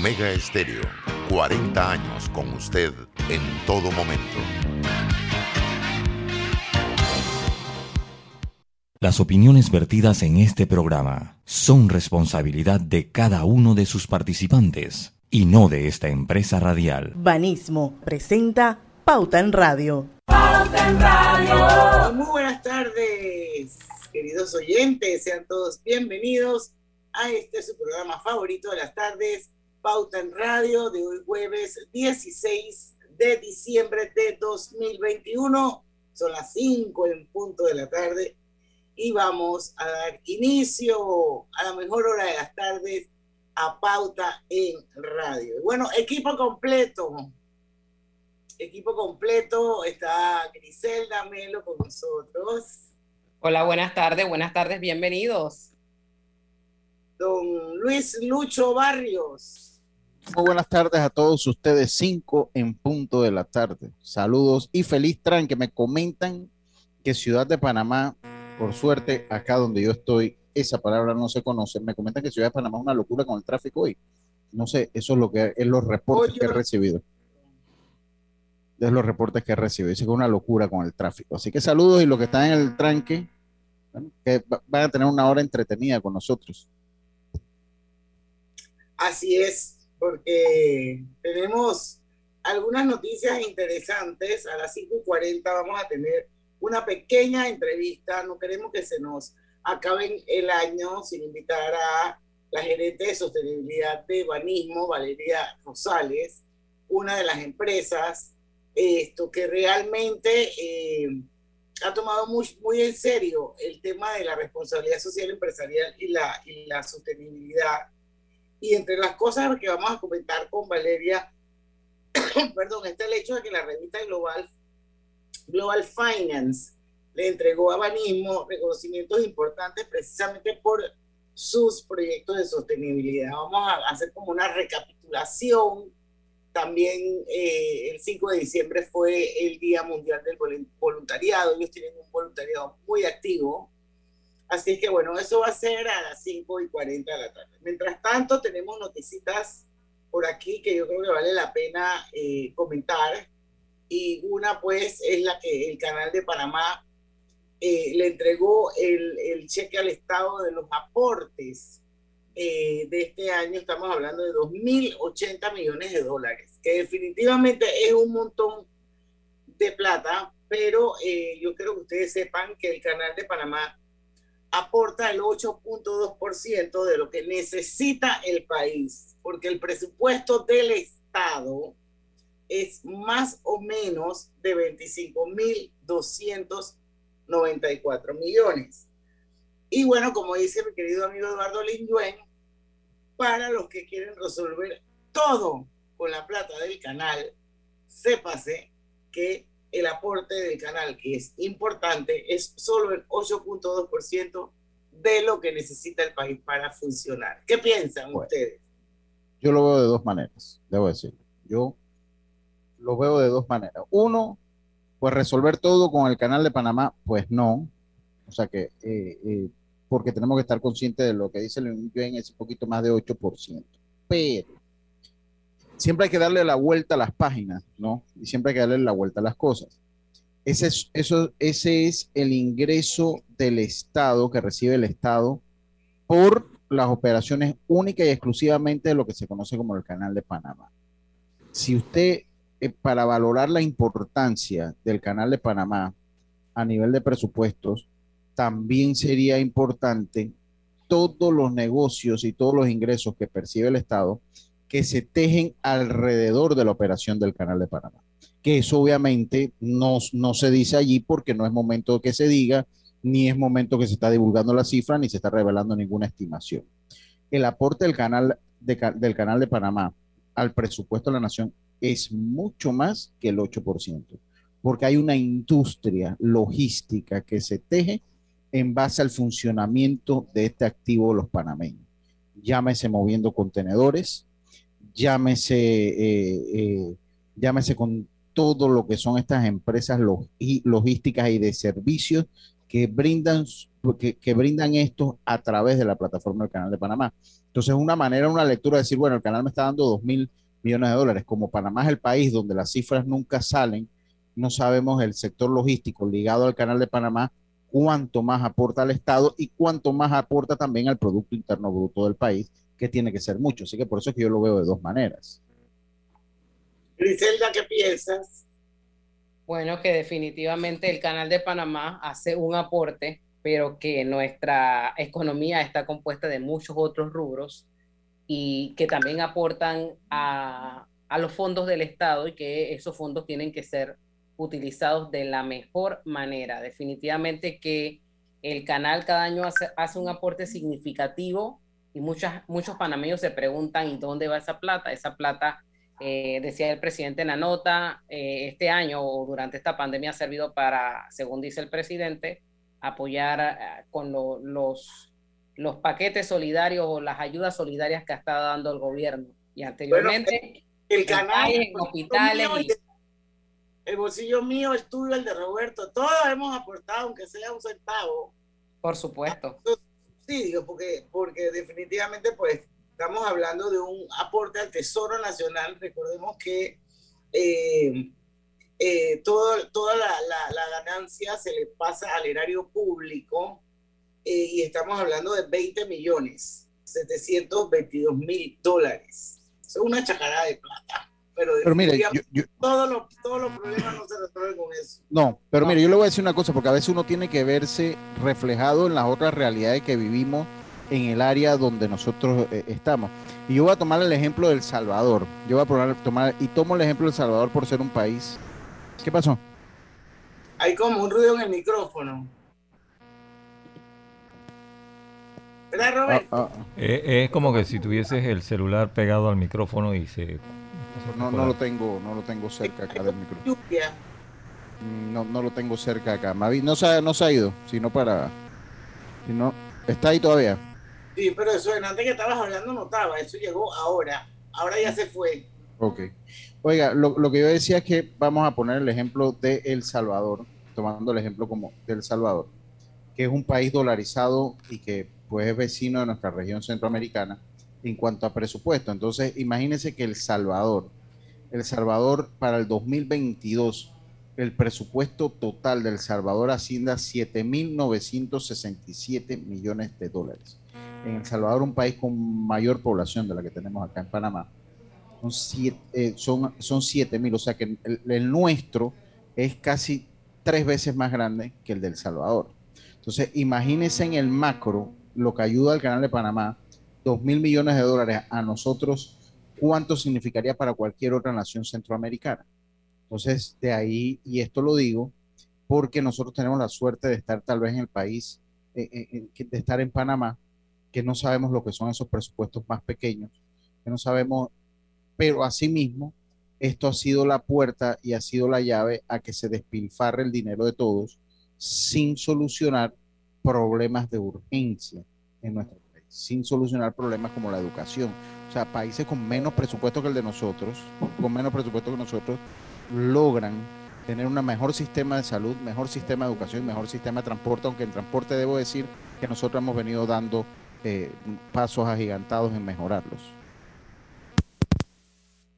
Omega Estéreo, 40 años con usted en todo momento. Las opiniones vertidas en este programa son responsabilidad de cada uno de sus participantes y no de esta empresa radial. Banismo presenta Pauta en Radio. Pauta en Radio. Muy buenas tardes, queridos oyentes. Sean todos bienvenidos a este su programa favorito de las tardes, Pauta en Radio, de hoy jueves 16 de diciembre de 2021. Son las 5 en punto de la tarde y vamos a dar inicio a la mejor hora de las tardes a Pauta en Radio. Bueno, equipo completo. Equipo completo. Está Griselda Melo con nosotros. Hola, buenas tardes, buenas tardes, bienvenidos. Don Luis Lucho Barrios. Muy buenas tardes a todos ustedes, cinco en punto de la tarde. Saludos y feliz tranque. Me comentan que Ciudad de Panamá, por suerte, acá donde yo estoy, esa palabra no se conoce. Me comentan que Ciudad de Panamá es una locura con el tráfico hoy. No sé, eso es lo que es los reportes que he recibido. Es los reportes que he recibido. Dice que es una locura con el tráfico. Así que saludos y los que están en el tranque, que van a tener una hora entretenida con nosotros. Así es porque tenemos algunas noticias interesantes. A las 5.40 vamos a tener una pequeña entrevista. No queremos que se nos acabe el año sin invitar a la gerente de sostenibilidad de Banismo, Valeria Rosales, una de las empresas esto que realmente eh, ha tomado muy, muy en serio el tema de la responsabilidad social empresarial y la, y la sostenibilidad y entre las cosas que vamos a comentar con Valeria, perdón, está el hecho de que la revista Global, Global Finance le entregó a Banismo reconocimientos importantes precisamente por sus proyectos de sostenibilidad. Vamos a hacer como una recapitulación. También eh, el 5 de diciembre fue el Día Mundial del Voluntariado. Ellos tienen un voluntariado muy activo Así que bueno, eso va a ser a las 5 y 40 de la tarde. Mientras tanto, tenemos noticitas por aquí que yo creo que vale la pena eh, comentar. Y una pues es la que el canal de Panamá eh, le entregó el, el, cheque al Estado de los aportes eh, de este año. Estamos hablando de 2.080 millones de dólares, que definitivamente es un montón de plata, pero yo quiero que ustedes sepan que el canal de Panamá aporta el 8.2% de lo que necesita el país, porque el presupuesto del Estado es más o menos de 25.294 millones. Y bueno, como dice mi querido amigo Eduardo Linduen, para los que quieren resolver todo con la plata del canal, sépase que el aporte del canal, que es importante, es solo el 8.2% de lo que necesita el país para funcionar. ¿Qué piensan ustedes? Yo lo veo de dos maneras, debo decir. Yo lo veo de dos maneras. Uno, pues resolver todo con el canal de Panamá, pues no. O sea que, eh, eh, porque tenemos que estar conscientes de lo que dice el en ese poquito más de 8%. Pero siempre hay que darle la vuelta a las páginas, ¿no? Y siempre hay que darle la vuelta a las cosas. Ese es, eso, ese es el ingreso del Estado que recibe el Estado por las operaciones únicas y exclusivamente de lo que se conoce como el Canal de Panamá. Si usted, eh, para valorar la importancia del Canal de Panamá a nivel de presupuestos, también sería importante todos los negocios y todos los ingresos que percibe el Estado que se tejen alrededor de la operación del Canal de Panamá. Que eso obviamente no, no se dice allí porque no es momento que se diga, ni es momento que se está divulgando la cifra, ni se está revelando ninguna estimación. El aporte del canal del Canal de Panamá al presupuesto de la nación es mucho más que el 8%, porque hay una industria logística que se teje en base al funcionamiento de este activo los panameños. Llámese moviendo contenedores, llámese, eh, eh, llámese con todo lo que son estas empresas logísticas y de servicios que brindan que, brindan esto a través de la plataforma del Canal de Panamá. Entonces, una manera, una lectura de decir, bueno, el canal me está dando 2 mil millones de dólares. Como Panamá es el país donde las cifras nunca salen, no sabemos el sector logístico ligado al Canal de Panamá cuánto más aporta al Estado y cuánto más aporta también al Producto Interno Bruto del país, que tiene que ser mucho. Así que por eso es que yo lo veo de dos maneras. Griselda, ¿qué piensas? Bueno, que definitivamente el Canal de Panamá hace un aporte, pero que nuestra economía está compuesta de muchos otros rubros y que también aportan a, a los fondos del Estado y que esos fondos tienen que ser utilizados de la mejor manera. Definitivamente que el canal cada año hace, hace un aporte significativo y muchas, muchos panameños se preguntan, ¿y dónde va esa plata? Esa plata, eh, decía el presidente en la nota, eh, este año o durante esta pandemia ha servido para, según dice el presidente, apoyar eh, con lo, los, los paquetes solidarios o las ayudas solidarias que ha estado dando el gobierno. Y anteriormente, el, canal, en hospitales y el bolsillo mío, el tuyo, el de Roberto, todos hemos aportado, aunque sea un centavo. Por supuesto. Porque, porque definitivamente pues estamos hablando de un aporte al Tesoro Nacional. Recordemos que eh, eh, todo, toda la, la, ganancia se le pasa al erario público eh, y estamos hablando de 20 millones, 722 mil dólares. Es una chacarada de plata. Pero, mire, todos, los, problemas no se resuelven con eso. No, pero mire, yo le voy a decir una cosa, porque a veces uno tiene que verse reflejado en las otras realidades que vivimos en el área donde nosotros eh, estamos. Y yo voy a tomar el ejemplo del Salvador. Yo voy a probar, tomar, y tomo el ejemplo del Salvador por ser un país. ¿Qué pasó? Hay como un ruido en el micrófono. ¿Verdad, Robert? Ah, ah, ah. Eh, es como que si tuvieses el celular pegado al micrófono y se no, no lo tengo, no lo tengo cerca acá del micrófono. Mm, no, no lo tengo cerca acá. No se, no se ha ido, sino para. no, está ahí todavía. Sí, pero eso antes que estabas hablando no estaba, eso llegó ahora. Ahora ya se fue. Ok. Oiga, lo, lo que yo decía es que vamos a poner el ejemplo de El Salvador, tomando el ejemplo como de El Salvador, que es un país dolarizado y que pues es vecino de nuestra región centroamericana en cuanto a presupuesto. Entonces, imagínense que El Salvador, El Salvador para el 2022, el presupuesto total del Salvador asciende a 7.967 millones de dólares. En El Salvador, un país con mayor población de la que tenemos acá en Panamá, son 7 eh, son, o sea que el, el nuestro es casi tres veces más grande que el del Salvador. Entonces, imagínense en el macro lo que ayuda al Canal de Panamá dos mil millones de dólares a nosotros, ¿cuánto significaría para cualquier otra nación centroamericana? Entonces, de ahí, y esto lo digo porque nosotros tenemos la suerte de estar tal vez en el país, eh, eh, de estar en Panamá, que no sabemos lo que son esos presupuestos más pequeños, que no sabemos, pero asimismo, esto ha sido la puerta y ha sido la llave a que se despilfarre el dinero de todos sin solucionar problemas de urgencia en nuestro sin solucionar problemas como la educación. O sea, países con menos presupuesto que el de nosotros, con menos presupuesto que nosotros, logran tener un mejor sistema de salud, mejor sistema de educación, mejor sistema de transporte, aunque en transporte debo decir que nosotros hemos venido dando eh, pasos agigantados en mejorarlos.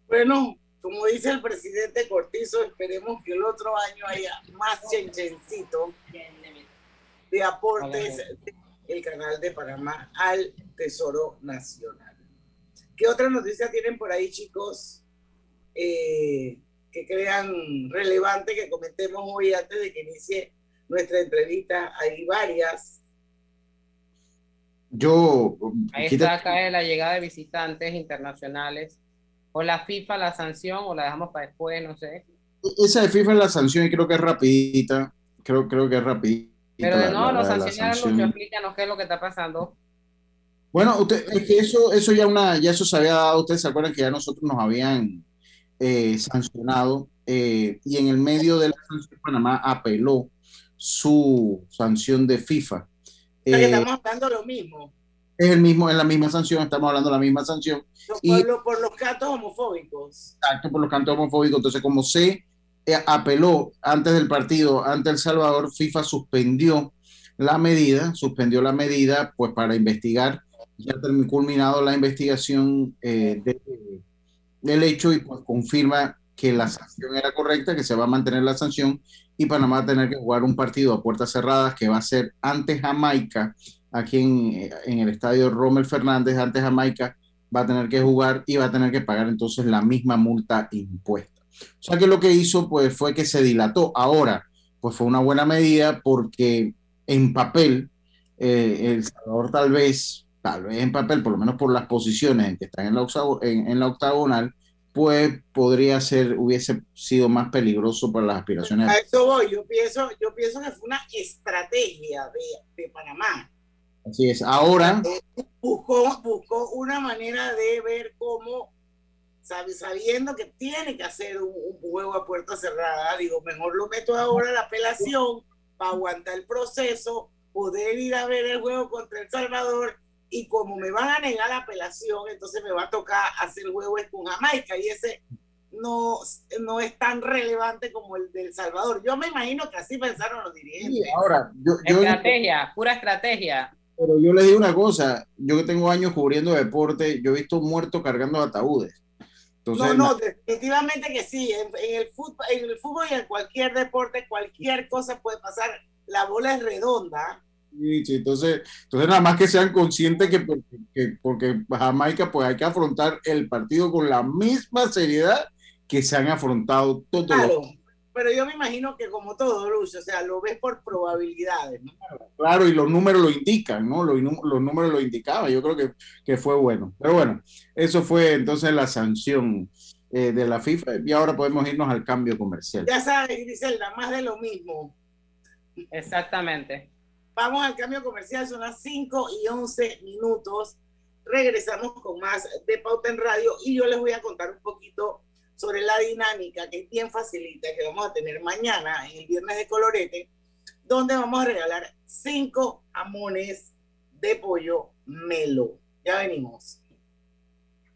Bueno, como dice el presidente Cortizo, esperemos que el otro año haya más chenchencito de aportes el canal de Panamá al Tesoro Nacional. ¿Qué otra noticia tienen por ahí, chicos, eh, que crean relevante que comentemos hoy antes de que inicie nuestra entrevista? Hay varias. Yo. Ahí está acá la llegada de visitantes internacionales. O la FIFA, la sanción, o la dejamos para después, no sé. Esa de FIFA es la sanción y creo que es rapidita. Creo, creo que es rapidita pero de no, nos sancionaron mucho, explícanos qué es lo que está pasando. Bueno, usted, es que eso, eso ya una, ya eso se había dado, ustedes se acuerdan que ya nosotros nos habían eh, sancionado eh, y en el medio de la sanción Panamá apeló su sanción de FIFA. Eh, estamos hablando lo mismo. Es el mismo, es la misma sanción, estamos hablando de la misma sanción. Por, y, por los cantos homofóbicos. Exacto, por los cantos homofóbicos. Entonces, como sé apeló antes del partido ante El Salvador, FIFA suspendió la medida, suspendió la medida pues para investigar, ya terminó culminado la investigación eh, de, del hecho y pues confirma que la sanción era correcta, que se va a mantener la sanción y Panamá va a tener que jugar un partido a puertas cerradas que va a ser ante Jamaica, aquí en, en el estadio Rommel Fernández, ante Jamaica, va a tener que jugar y va a tener que pagar entonces la misma multa impuesta. O sea que lo que hizo pues fue que se dilató. Ahora, pues fue una buena medida porque en papel, eh, El Salvador tal vez, tal vez en papel, por lo menos por las posiciones en que están en la, en, en la octagonal, pues podría ser, hubiese sido más peligroso para las aspiraciones. A eso voy, yo pienso, yo pienso que fue una estrategia de, de Panamá. Así es, ahora... Eh, buscó, buscó una manera de ver cómo, sabiendo que tiene que hacer un, un juego a puerta cerrada, digo, mejor lo meto ahora a la apelación para aguantar el proceso, poder ir a ver el juego contra El Salvador y como me van a negar la apelación, entonces me va a tocar hacer el juego con Jamaica y ese no, no es tan relevante como el del Salvador. Yo me imagino que así pensaron los dirigentes. ahora, yo, estrategia, pura estrategia. Pero yo le digo una cosa, yo que tengo años cubriendo deporte, yo he visto muertos cargando ataúdes. No, no, definitivamente que sí. En, el fútbol, en el fútbol y en cualquier deporte, cualquier cosa puede pasar. La bola es redonda Sí, entonces, entonces nada más que sean conscientes que porque, porque, Jamaica pues hay que afrontar el partido con la misma seriedad que se han afrontado todos claro, Pero yo me imagino que como todo, Lucio, o sea, lo ves por probabilidades, ¿no? Claro, y los números lo indican, ¿no? Los, los números lo indicaban, yo creo que, que, fue bueno. Pero bueno, eso fue entonces la sanción eh, de la FIFA y ahora podemos irnos al cambio comercial. Ya sabes, Griselda, más de lo mismo. Exactamente. Vamos al cambio comercial, son las 5 y 11 minutos. Regresamos con más de Pauta en Radio y yo les voy a contar un poquito sobre la dinámica que es bien facilita que vamos a tener mañana en el viernes de colorete, donde vamos a regalar 5 amones de pollo melo. Ya venimos.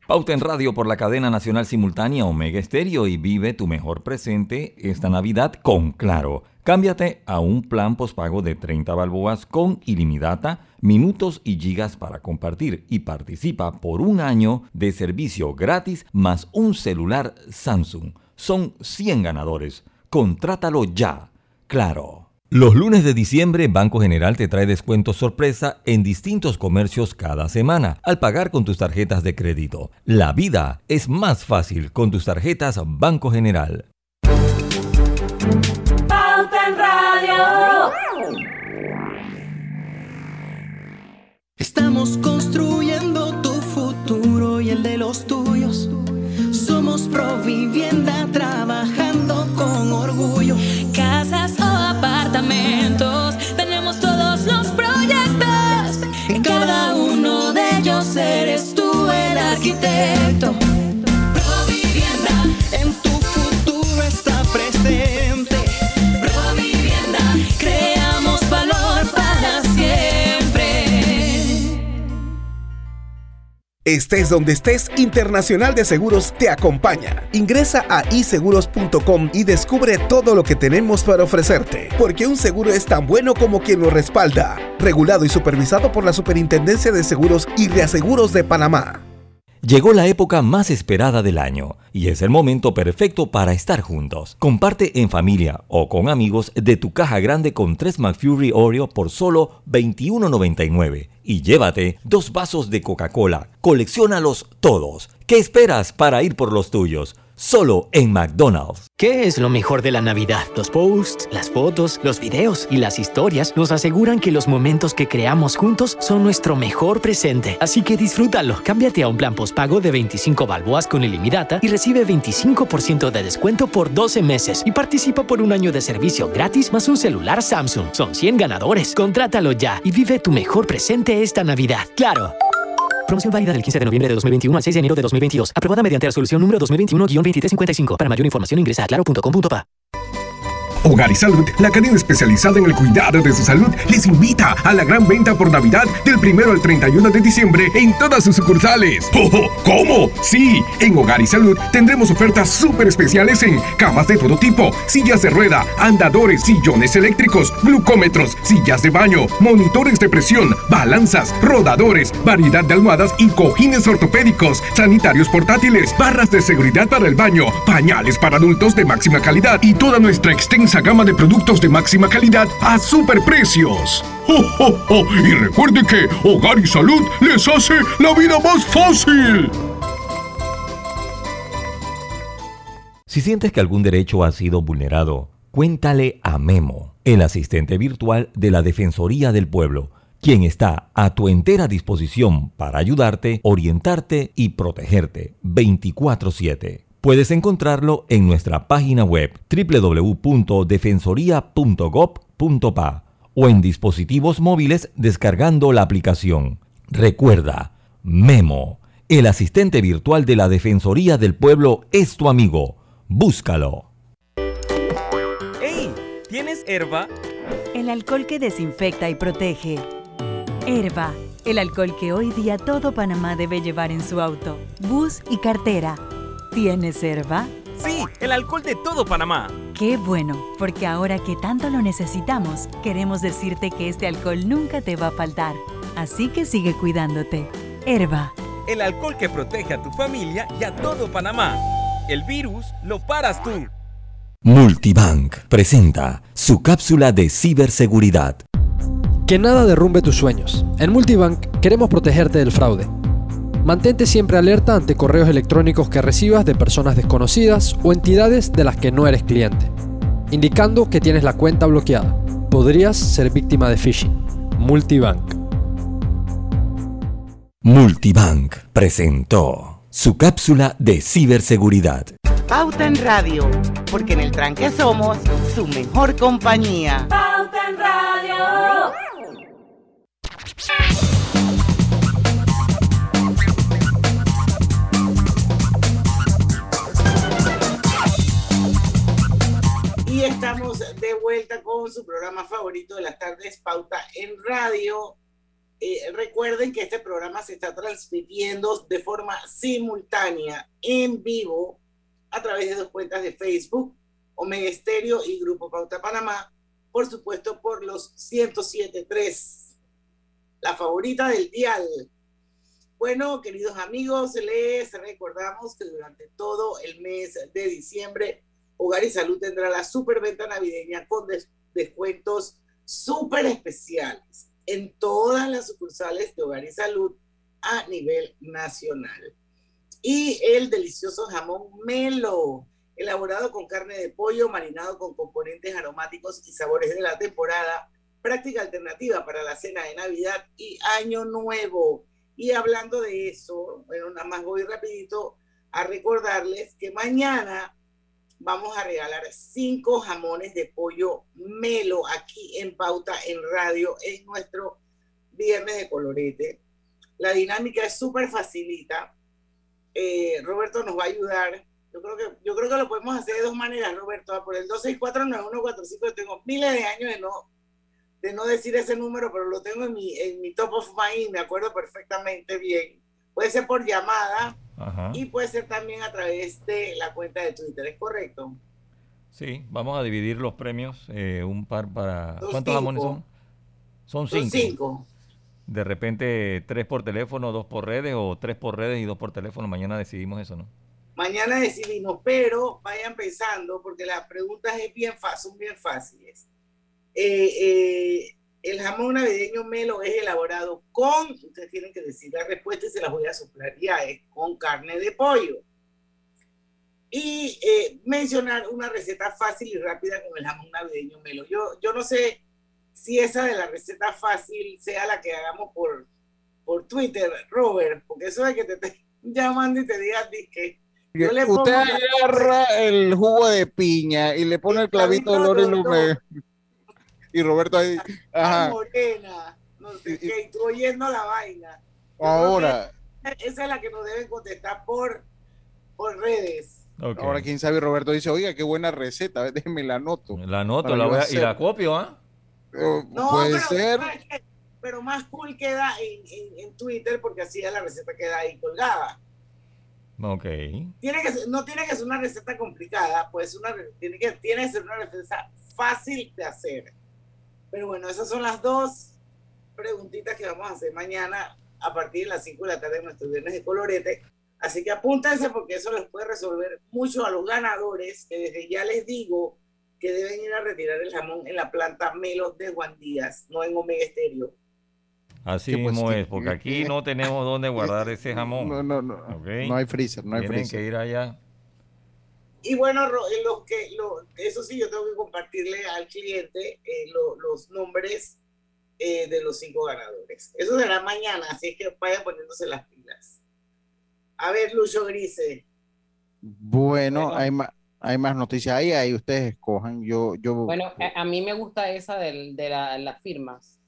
Pauta en Radio por la cadena nacional simultánea Omega Estéreo y vive tu mejor presente esta Navidad con Claro. Cámbiate a un plan pospago de 30 balboas con ilimitada, minutos y gigas para compartir y participa por un año de servicio gratis más un celular Samsung. Son 100 ganadores. Contrátalo ya. Claro. Los lunes de diciembre, Banco General te trae descuentos sorpresa en distintos comercios cada semana al pagar con tus tarjetas de crédito. La vida es más fácil con tus tarjetas Banco General. Estamos construyendo tu futuro y el de los tuyos. Somos Provivienda trabajando con orgullo. Casas o apartamentos, tenemos todos los proyectos. En cada uno de ellos eres tú el arquitecto. Estés donde estés, Internacional de Seguros te acompaña. Ingresa a iseguros.com y descubre todo lo que tenemos para ofrecerte, porque un seguro es tan bueno como quien lo respalda. Regulado y supervisado por la Superintendencia de Seguros y Reaseguros de Panamá. Llegó la época más esperada del año y es el momento perfecto para estar juntos. Comparte en familia o con amigos de tu caja grande con 3 McFury Oreo por solo $21.99 y llévate dos vasos de Coca-Cola. Colecciónalos todos. ¿Qué esperas para ir por los tuyos? Solo en McDonald's. ¿Qué es lo mejor de la Navidad? Los posts, las fotos, los videos y las historias nos aseguran que los momentos que creamos juntos son nuestro mejor presente. Así que disfrútalo. Cámbiate a un plan postpago de 25 balboas con ilimitada y recibe 25% de descuento por 12 meses y participa por un año de servicio gratis más un celular Samsung. Son 100 ganadores. Contrátalo ya y vive tu mejor presente esta Navidad. ¡Claro! Promoción válida del 15 de noviembre de 2021 al 6 de enero de 2022. Aprobada mediante resolución número 2021-2355. Para mayor información ingresa a claro.com.pa. Hogar y Salud, la cadena especializada en el cuidado de su salud, les invita a la gran venta por Navidad del 1 al 31 de diciembre en todas sus sucursales. ¡Oh! ¿Cómo? Sí, en Hogar y Salud tendremos ofertas súper especiales en camas de todo tipo, sillas de rueda, andadores, sillones eléctricos, glucómetros, sillas de baño, monitores de presión, balanzas, rodadores, variedad de almohadas y cojines ortopédicos, sanitarios portátiles, barras de seguridad para el baño, pañales para adultos de máxima calidad y toda nuestra extensa gama de productos de máxima calidad a superprecios. ¡Oh, oh, oh! Y recuerde que Hogar y Salud les hace la vida más fácil. Si sientes que algún derecho ha sido vulnerado, cuéntale a Memo, el asistente virtual de la Defensoría del Pueblo, quien está a tu entera disposición para ayudarte, orientarte y protegerte 24/7. Puedes encontrarlo en nuestra página web www.defensoría.gov.pa o en dispositivos móviles descargando la aplicación. Recuerda, Memo, el asistente virtual de la Defensoría del Pueblo es tu amigo. Búscalo. ¡Ey! ¿Tienes herba? El alcohol que desinfecta y protege. Herba, el alcohol que hoy día todo Panamá debe llevar en su auto, bus y cartera. ¿Tienes herba? Sí, el alcohol de todo Panamá. Qué bueno, porque ahora que tanto lo necesitamos, queremos decirte que este alcohol nunca te va a faltar. Así que sigue cuidándote. Herba. El alcohol que protege a tu familia y a todo Panamá. El virus lo paras tú. Multibank presenta su cápsula de ciberseguridad. Que nada derrumbe tus sueños. En Multibank queremos protegerte del fraude. Mantente siempre alerta ante correos electrónicos que recibas de personas desconocidas o entidades de las que no eres cliente, indicando que tienes la cuenta bloqueada. Podrías ser víctima de phishing. Multibank. Multibank presentó su cápsula de ciberseguridad. Pauta en Radio, porque en el tranque somos su mejor compañía. Pauta en Radio. Y estamos de vuelta con su programa favorito de las tardes, Pauta en Radio. Eh, recuerden que este programa se está transmitiendo de forma simultánea, en vivo, a través de dos cuentas de Facebook, Omega Estéreo y Grupo Pauta Panamá, por supuesto por los 107.3, la favorita del dial. Bueno, queridos amigos, les recordamos que durante todo el mes de diciembre, Hogar y Salud tendrá la superventa navideña con des- descuentos súper especiales en todas las sucursales de Hogar y Salud a nivel nacional. Y el delicioso jamón Melo, elaborado con carne de pollo, marinado con componentes aromáticos y sabores de la temporada, práctica alternativa para la cena de Navidad y Año Nuevo. Y hablando de eso, bueno, nada más voy rapidito a recordarles que mañana vamos a regalar cinco jamones de pollo melo aquí en Pauta en Radio. Es nuestro viernes de colorete. La dinámica es súper facilita. Eh, Roberto nos va a ayudar. Yo creo, que, yo creo que lo podemos hacer de dos maneras, Roberto. Ah, Por el 2649145 tengo miles de años de no, de no decir ese número, pero lo tengo en mi, en mi top of mind, me acuerdo perfectamente bien. Puede ser por llamada Ajá. y puede ser también a través de la cuenta de Twitter, ¿es correcto? Sí, vamos a dividir los premios, eh, un par para... ¿Cuántos cinco. son? Son Son cinco. cinco. De repente tres por teléfono, dos por redes o tres por redes y dos por teléfono. Mañana decidimos eso, ¿no? Mañana decidimos, pero vayan pensando, porque las preguntas es bien fácil, son bien fáciles. Eh, eh, el jamón navideño melo es elaborado con, ustedes tienen que decir la respuesta y se las voy a soplar ya, es con carne de pollo. Y eh, mencionar una receta fácil y rápida con el jamón navideño melo. Yo, yo no sé si esa de la receta fácil sea la que hagamos por, por Twitter, Robert, porque eso de que te estén llamando y te digan que yo le pongo Usted agarra el jugo de piña y le pone el clavito de oro y lo me- Y Roberto ahí, Ay, ajá. morena, no sé qué, y tú oyendo la vaina. Yo Ahora, Esa es la que nos deben contestar por, por redes. Ahora, quién sabe, Roberto dice, oiga, qué buena receta, déjeme la anoto. La anoto la voy a- y la copio, ¿ah? Eh, No, Puede pero, más cool queda en, en- en Twitter porque así ya la receta queda ahí colgada. Ok. Tiene que ser- no tiene que ser una receta complicada, pues una, tiene, que, tiene que ser una receta fácil de hacer. Pero bueno, esas son las dos preguntitas que vamos a hacer mañana a partir de las 5 de la tarde en nuestro viernes de colorete. Así que apúntense porque eso les puede resolver mucho a los ganadores, que desde ya les digo que deben ir a retirar el jamón en la planta Melos de Juan Díaz, no en Omega Estéreo. Así pues, mismo es, porque aquí no tenemos dónde guardar ese jamón. No, no, no. No hay freezer, no hay Tienen freezer. que ir allá. Y bueno, eh, los que, lo- eso sí, yo tengo que compartirle al cliente eh, lo- los nombres eh, de los cinco ganadores. Eso será mañana, así es que vayan poniéndose las pilas. A ver, Lucho Grise. Bueno, hay más, hay más noticias ahí, ahí ustedes escojan. Yo, yo, Bueno, a, a mí me gusta esa del- de la- las firmas,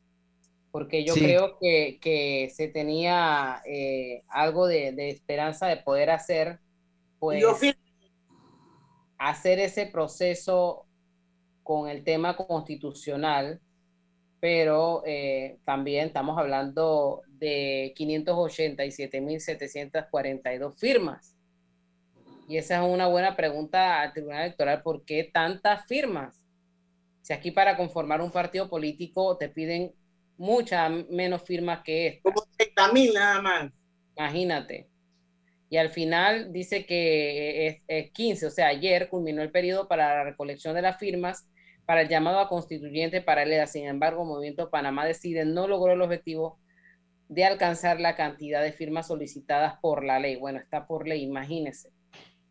porque yo Sí. creo que, que se tenía eh, algo de, de esperanza de poder hacer, pues, Yo fir- hacer ese proceso con el tema constitucional, pero eh, también estamos hablando de 587.742 firmas. Y esa es una buena pregunta al Tribunal Electoral, ¿por qué tantas firmas? Si aquí para conformar un partido político te piden muchas menos firmas que esta. Como 30.000 nada más. Imagínate. Y al final dice que es, es 15, o sea, ayer culminó el periodo para la recolección de las firmas para el llamado a constituyente paralela. Sin embargo, Movimiento Panamá decide no logró el objetivo de alcanzar la cantidad de firmas solicitadas por la ley. Bueno, está por ley, imagínense.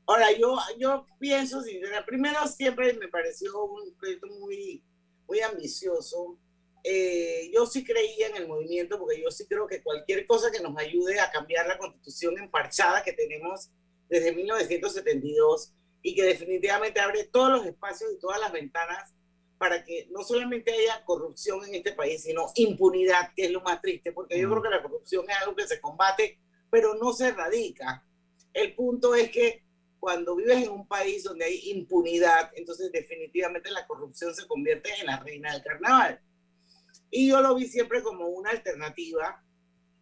Ahora, yo, yo pienso, primero siempre me pareció un proyecto muy, muy ambicioso. Eh, yo sí creía en el movimiento porque yo sí creo que cualquier cosa que nos ayude a cambiar la constitución emparchada que tenemos desde 1972 y que definitivamente abre todos los espacios y todas las ventanas para que no solamente haya corrupción en este país, sino impunidad, que es lo más triste, porque yo creo que la corrupción es algo que se combate, pero no se erradica. El punto es que cuando vives en un país donde hay impunidad, entonces definitivamente la corrupción se convierte en la reina del carnaval. Y yo lo vi siempre como una alternativa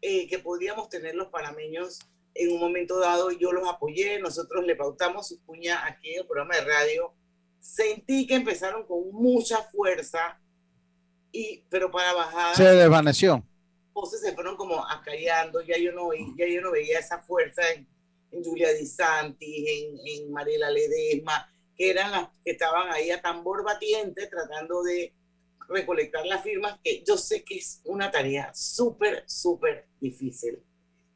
eh, que podríamos tener los panameños en un momento dado. Yo los apoyé, nosotros le pautamos su cuña aquí en el programa de radio. Sentí que empezaron con mucha fuerza, y, pero para bajar se desvaneció. voces se fueron como acallando, ya yo no, ya yo no veía esa fuerza en, en Julia Di Santi, en, en Mariela Ledesma, que eran las que estaban ahí a tambor batiente tratando de recolectar las firmas, que yo sé que es una tarea súper, súper difícil.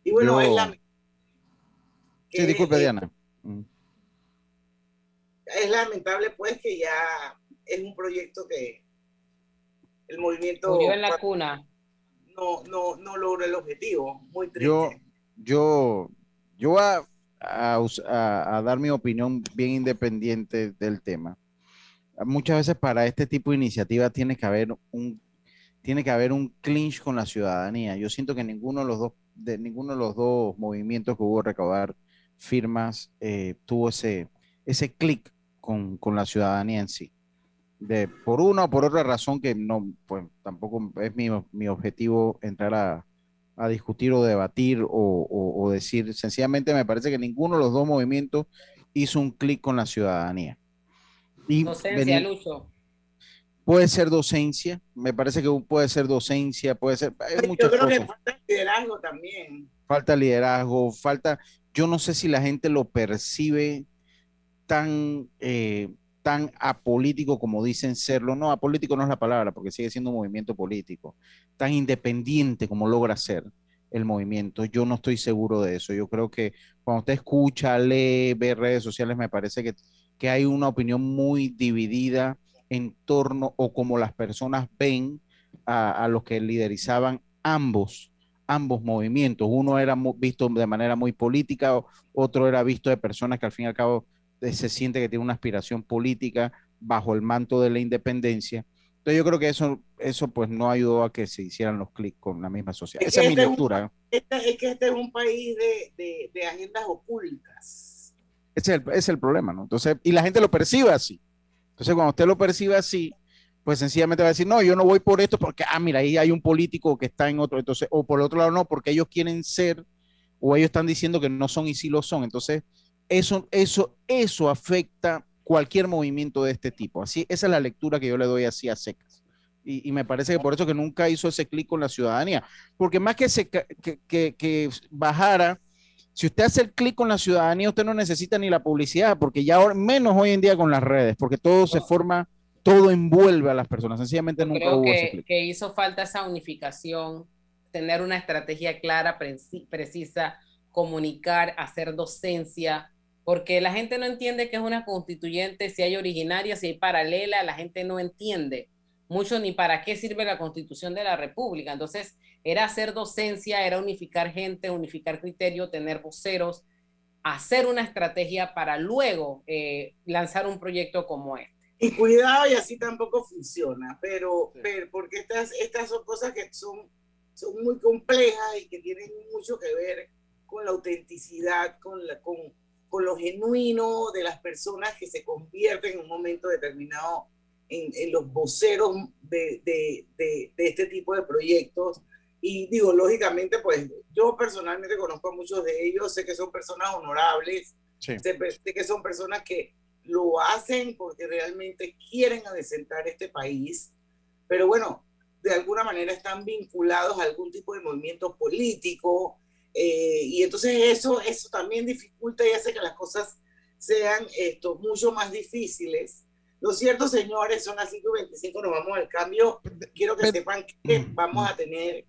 Y bueno, Yo- es, la, Sí, disculpe, eh, Diana. Es lamentable pues que ya es un proyecto que el movimiento Murió en la cuna. no, no, no logró el objetivo. Muy triste. Yo, yo, yo voy a, a us- a- a dar mi opinión bien independiente del tema. Muchas veces para este tipo de iniciativas tiene que haber un, tiene que haber un clinch con la ciudadanía. Yo siento que ninguno de los dos, de ninguno de los dos movimientos que hubo recaudar firmas eh, tuvo ese, ese clic con, con la ciudadanía en sí. De, por una o por otra razón que no, pues tampoco es mi, mi objetivo entrar a, a discutir o debatir o- o decir, sencillamente me parece que ninguno de los dos movimientos hizo un clic con la ciudadanía. Y Docencia, veni- Lucho. puede ser docencia, me parece que puede ser docencia, puede ser, hay Yo creo que falta liderazgo también. Falta liderazgo, falta, yo no sé si la gente lo percibe tan, eh, tan apolítico como dicen serlo. No, apolítico no es la palabra, porque sigue siendo un movimiento político. Tan independiente como logra ser el movimiento. Yo no estoy seguro de eso. Yo creo que cuando usted escucha, lee, ve redes sociales, me parece que, que hay una opinión muy dividida en torno o como las personas ven a, a los que liderizaban ambos ambos movimientos. Uno era visto de manera muy política, otro era visto de personas que al fin y al cabo eh, se siente que tiene una aspiración política bajo el manto de la independencia. Entonces yo creo que eso, eso pues no ayudó a que se hicieran los clics con la misma sociedad. Es Esa es mi este es un- lectura. Este- es que este es un país de, de- de agendas ocultas. Ese es el, problema, ¿no? Entonces, y la gente lo percibe así. Entonces, cuando usted lo percibe así, pues sencillamente va a decir, no, yo no voy por esto porque, ah, mira, ahí hay un político que está en otro, entonces, o por el otro lado no, porque ellos quieren ser, o ellos están diciendo que no son y sí lo son. Entonces, eso, eso, eso afecta cualquier movimiento de este tipo. Así, esa es la lectura que yo le doy así a secas. Y, y me parece que por eso que nunca hizo ese clic con la ciudadanía. Porque más que, se, que, que bajara, si usted hace el clic con la ciudadanía, usted no necesita ni la publicidad, porque ya ahora- menos hoy en día con las redes, porque todo se forma, todo envuelve a las personas. Sencillamente nunca Creo hubo ese que, clic. que hizo falta esa unificación, tener una estrategia clara, preci- precisa, comunicar, hacer docencia, porque la gente no entiende que es una constituyente, si hay originaria, si hay paralela, la gente no entiende mucho ni para qué sirve la constitución de la república. Entonces, era hacer docencia, era unificar gente, unificar criterio, tener voceros, hacer una estrategia para luego eh, lanzar un proyecto como este. Y cuidado, y así tampoco funciona, pero, pero porque estas, estas son cosas que son, son muy complejas y que tienen mucho que ver con la autenticidad, con, la, con, con lo genuino de las personas que se convierten en un momento determinado en, en los voceros de, de, de, de este tipo de proyectos. Y digo, lógicamente, pues yo personalmente conozco a muchos de ellos, sé que son personas honorables, sé, sé que son personas que lo hacen porque realmente quieren adecentar este país, pero bueno, de alguna manera están vinculados a algún tipo de movimiento político, eh, y entonces eso, eso también dificulta y hace que las cosas sean esto, mucho más difíciles. Lo cierto, señores, son las 5.25, nos vamos al cambio. Quiero que sepan que vamos a tener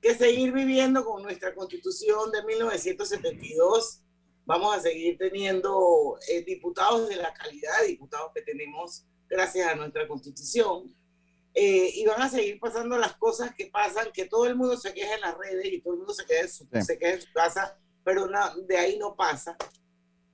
que seguir viviendo con nuestra constitución de 1972 vamos a seguir teniendo eh, diputados de la calidad de diputados que tenemos gracias a nuestra constitución. Eh, y van a seguir pasando las cosas que pasan, que todo el mundo se queja en las redes y todo el mundo se queja en su, Sí. se queja en su casa, pero de ahí no pasa.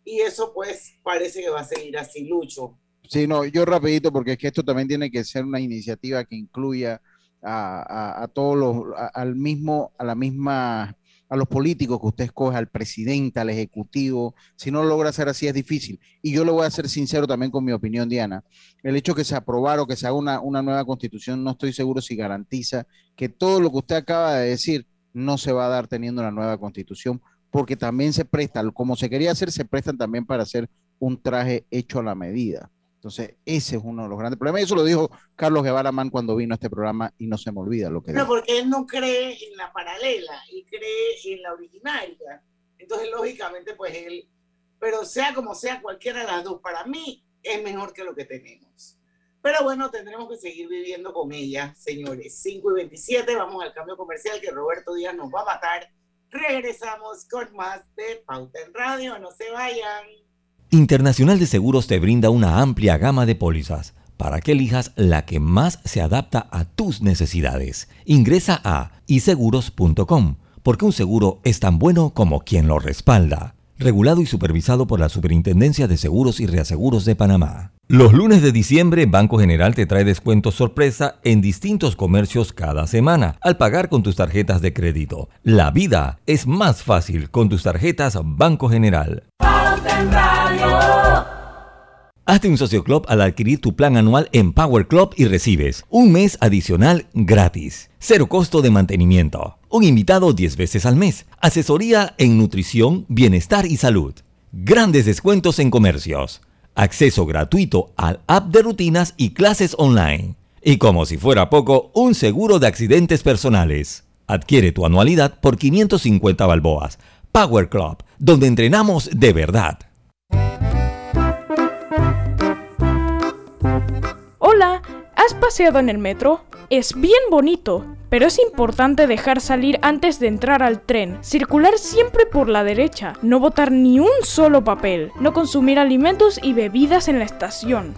Y eso pues parece que va a seguir así, Lucho. Sí, no, yo rapidito, porque es que esto también tiene que ser una iniciativa que incluya a, todos los, al mismo, a la misma, a los políticos que usted escoge, al presidente, al ejecutivo. Si no lo logra hacer así es difícil. Y yo le voy a ser sincero también con mi opinión, Diana. El hecho que se aprobara o que se haga una, una nueva constitución, no estoy seguro si garantiza que todo lo que usted acaba de decir no se va a dar teniendo una nueva constitución, porque también se presta, como se quería hacer, se prestan también para hacer un traje hecho a la medida. Entonces, ese es uno de los grandes problemas. Y eso lo dijo Carlos Guevara Man cuando vino a este programa y no se me olvida lo que dijo. porque él no cree en la paralela y cree en la originaria. Entonces, lógicamente, pues él, pero sea como sea, cualquiera de las dos, para mí es mejor que lo que tenemos. Pero bueno, tendremos que seguir viviendo con ella, señores. 5 y 27, vamos al cambio comercial que Roberto Díaz nos va a matar. Regresamos con más de Pauta en Radio, no se vayan. Internacional de Seguros te brinda una amplia gama de pólizas para que elijas la que más se adapta a tus necesidades. Ingresa a iseguros.com porque un seguro es tan bueno como quien lo respalda. Regulado y supervisado por la Superintendencia de Seguros y Reaseguros de Panamá. Los lunes de diciembre, Banco General te trae descuentos sorpresa en distintos comercios cada semana al pagar con tus tarjetas de crédito. La vida es más fácil con tus tarjetas Banco General. En Radio. Hazte un socio club al adquirir tu plan anual en Power Club y recibes un mes adicional gratis, cero costo de mantenimiento, un invitado 10 veces al mes, asesoría en nutrición, bienestar y salud, grandes descuentos en comercios, acceso gratuito al app de rutinas y clases online, y como si fuera poco, un seguro de accidentes personales. Adquiere tu anualidad por 550 balboas. Power Club, donde entrenamos de verdad. Hola, ¿has paseado en el metro? Es bien bonito, pero es importante dejar salir antes de entrar al tren, circular siempre por la derecha, no botar ni un solo papel, no consumir alimentos y bebidas en la estación.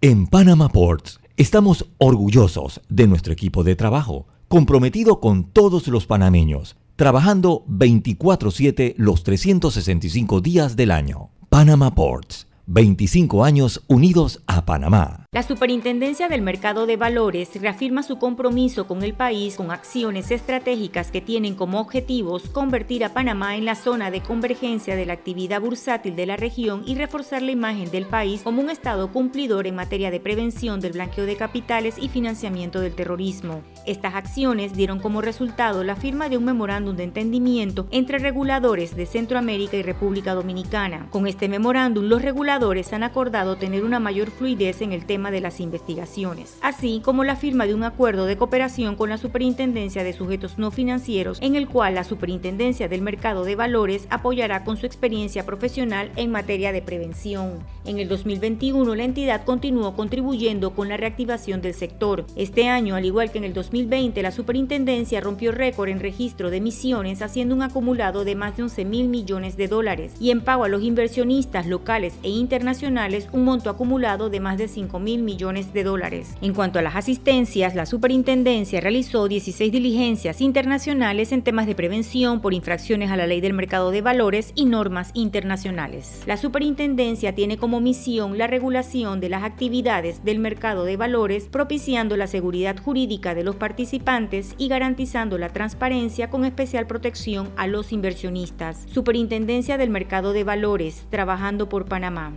En Panama Ports estamos orgullosos de nuestro equipo de trabajo, comprometido con todos los panameños, trabajando 24/7 los 365 días del año. Panama Ports, 25 años unidos a Panamá. La Superintendencia del Mercado de Valores reafirma su compromiso con el país con acciones estratégicas que tienen como objetivos convertir a Panamá en la zona de convergencia de la actividad bursátil de la región y reforzar la imagen del país como un Estado cumplidor en materia de prevención del blanqueo de capitales y financiamiento del terrorismo. Estas acciones dieron como resultado la firma de un memorándum de entendimiento entre reguladores de Centroamérica y República Dominicana. Con este memorándum, los reguladores han acordado tener una mayor fluidez en el tema de las investigaciones, así como la firma de un acuerdo de cooperación con la Superintendencia de Sujetos No Financieros, en el cual la Superintendencia del Mercado de Valores apoyará con su experiencia profesional en materia de prevención. En el 2021, la entidad continuó contribuyendo con la reactivación del sector. Este año, al igual que en el 2020, la Superintendencia rompió récord en registro de emisiones, haciendo un acumulado de más de 11 mil millones de dólares, y en pago a los inversionistas locales e internacionales un monto acumulado de más de 5 mil millones de dólares. En cuanto a las asistencias, la superintendencia realizó 16 diligencias internacionales en temas de prevención por infracciones a la ley del mercado de valores y normas internacionales. La superintendencia tiene como misión la regulación de las actividades del mercado de valores, propiciando la seguridad jurídica de los participantes y garantizando la transparencia con especial protección a los inversionistas. Superintendencia del Mercado de Valores, trabajando por Panamá.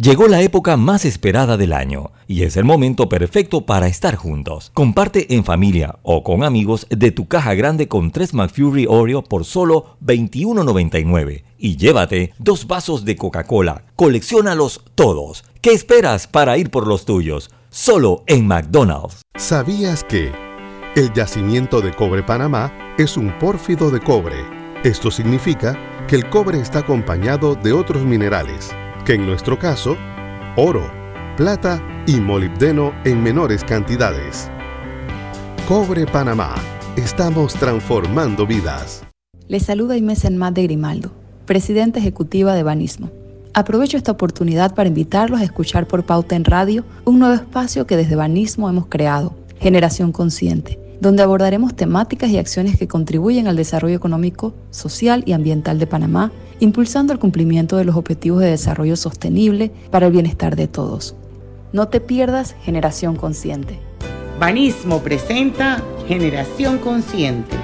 Llegó la época más esperada del año y es el momento perfecto para estar juntos. Comparte en familia o con amigos de tu caja grande con 3 McFury Oreo por solo $21.99 y llévate dos vasos de Coca-Cola. Colecciónalos todos. ¿Qué esperas para ir por los tuyos? Solo en McDonald's. ¿Sabías que el yacimiento de cobre Panamá es un pórfido de cobre? Esto significa que el cobre está acompañado de otros minerales que en nuestro caso, oro, plata y molibdeno en menores cantidades. Cobre Panamá. Estamos transformando vidas. Les saluda Inés Enmat de Grimaldo, presidenta ejecutiva de Banismo. Aprovecho esta oportunidad para invitarlos a escuchar por Pauta en Radio un nuevo espacio que desde Banismo hemos creado, Generación Consciente, donde abordaremos temáticas y acciones que contribuyen al desarrollo económico, social y ambiental de Panamá impulsando el cumplimiento de los objetivos de desarrollo sostenible para el bienestar de todos. No te pierdas Generación Consciente. Banismo presenta Generación Consciente.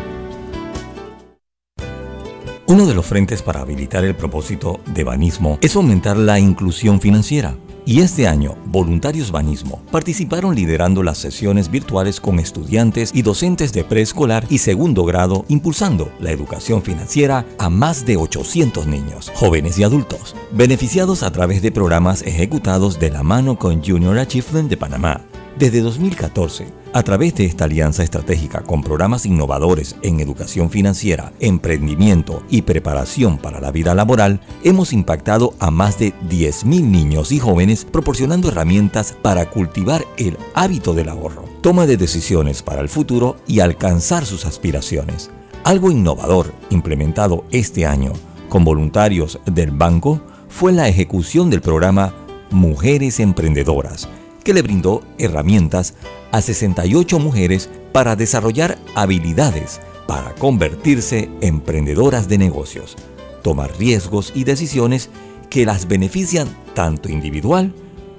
Uno de los frentes para habilitar el propósito de Banismo es aumentar la inclusión financiera. Y este año, Voluntarios Banismo participaron liderando las sesiones virtuales con estudiantes y docentes de preescolar y segundo grado, impulsando la educación financiera a más de 800 niños, jóvenes y adultos, beneficiados a través de programas ejecutados de la mano con Junior Achievement de Panamá. Desde 2014, a través de esta alianza estratégica con programas innovadores en educación financiera, emprendimiento y preparación para la vida laboral, hemos impactado a más de 10.000 niños y jóvenes proporcionando herramientas para cultivar el hábito del ahorro, toma de decisiones para el futuro y alcanzar sus aspiraciones. Algo innovador implementado este año con voluntarios del banco fue la ejecución del programa Mujeres Emprendedoras, que le brindó herramientas a 68 mujeres para desarrollar habilidades para convertirse en emprendedoras de negocios, tomar riesgos y decisiones que las benefician tanto individual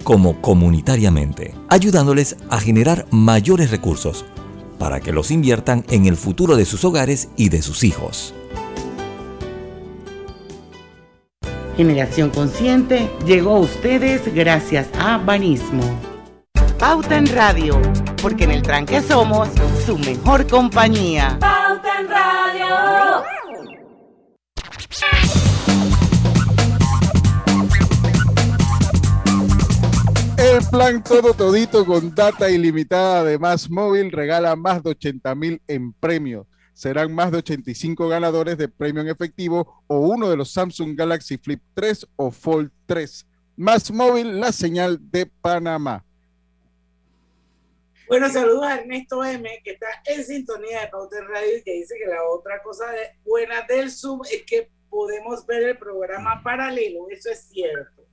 como comunitariamente, ayudándoles a generar mayores recursos para que los inviertan en el futuro de sus hogares y de sus hijos. Generación Consciente llegó a ustedes gracias a Banismo. Pauta en Radio, porque en el tranque somos su mejor compañía. Pauta en Radio. El plan todo todito con data ilimitada de Más Móvil regala más de 80 mil en premios. Serán más de 85 ganadores de premio en efectivo o uno de los Samsung Galaxy Flip 3 o Fold 3. Más Móvil, la señal de Panamá. Bueno, saludos a Ernesto M, que está en sintonía de Pauta en Radio y que dice que la otra cosa buena del Zoom es que podemos ver el programa paralelo, eso es cierto.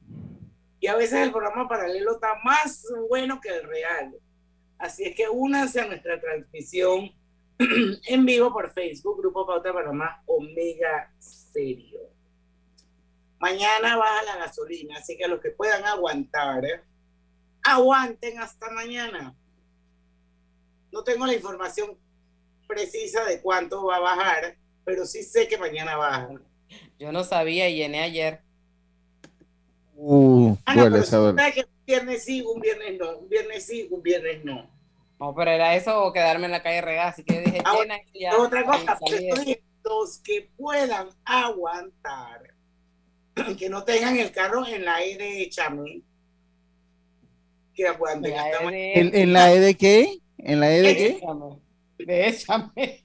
Y a veces el programa paralelo está más bueno que el real. Así es que únanse a nuestra transmisión en vivo por Facebook, Grupo Pauta Panamá Omega Serio. Mañana baja la gasolina, así que los que puedan aguantar, aguanten hasta mañana. No tengo la información precisa de cuánto va a bajar, pero sí sé que mañana baja. Yo no sabía y llené ayer. Uh, Ah, no, duele pero que un viernes sí, un viernes no, un viernes sí, un viernes no. No, pero era eso o quedarme en la calle regada, así que dije, Ah, llena y ya. Otra cosa, los que puedan aguantar, que no tengan el carro en la E de Chame, que aguanten hasta mañana. ¿En, en la E de qué? ¿En la E de qué? Déjame.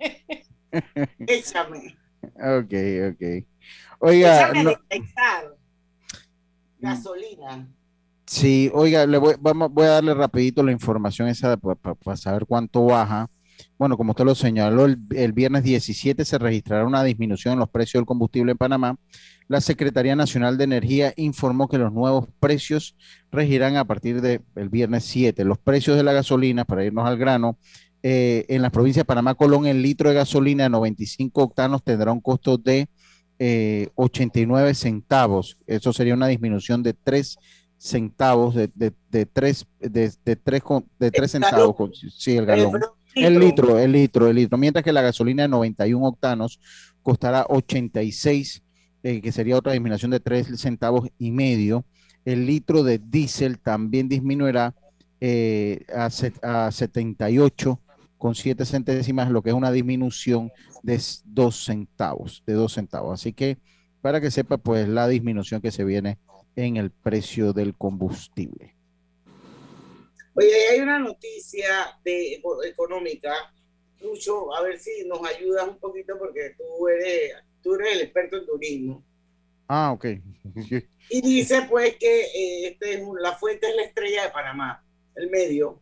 Échame. Ok, ok. Oiga, Échame no- de inyectar gasolina. Sí, oiga, le voy, vamos, voy a darle rapidito la información esa para saber cuánto baja. Bueno, como usted lo señaló, el, el viernes 17 se registrará una disminución en los precios del combustible en Panamá. La Secretaría Nacional de Energía informó que los nuevos precios regirán a partir del viernes 7. Los precios de la gasolina, para irnos al grano, eh, en la provincia de Panamá, Colón, el litro de gasolina de 95 octanos tendrá un costo de eh, 89 centavos. Eso sería una disminución de 3 centavos, de, de, de 3, de, de tres con- de tres centavos. con- Sí, el galón. El litro, el litro, el litro. Mientras que la gasolina de 91 octanos costará 86, eh, que sería otra disminución de 3 centavos y medio. El litro de diésel también disminuirá eh, a, set- a 78 con 7 centésimas, lo que es una disminución de 2 centavos, de 2 centavos. Así que para que sepa, pues la disminución que se viene en el precio del combustible. Oye, hay una noticia de, eco- económica, Lucho, a ver si nos ayudas un poquito porque tú eres, tú eres el experto en turismo. Ah, ok. Y dice pues que eh, este es un- la fuente es la estrella de Panamá, el medio.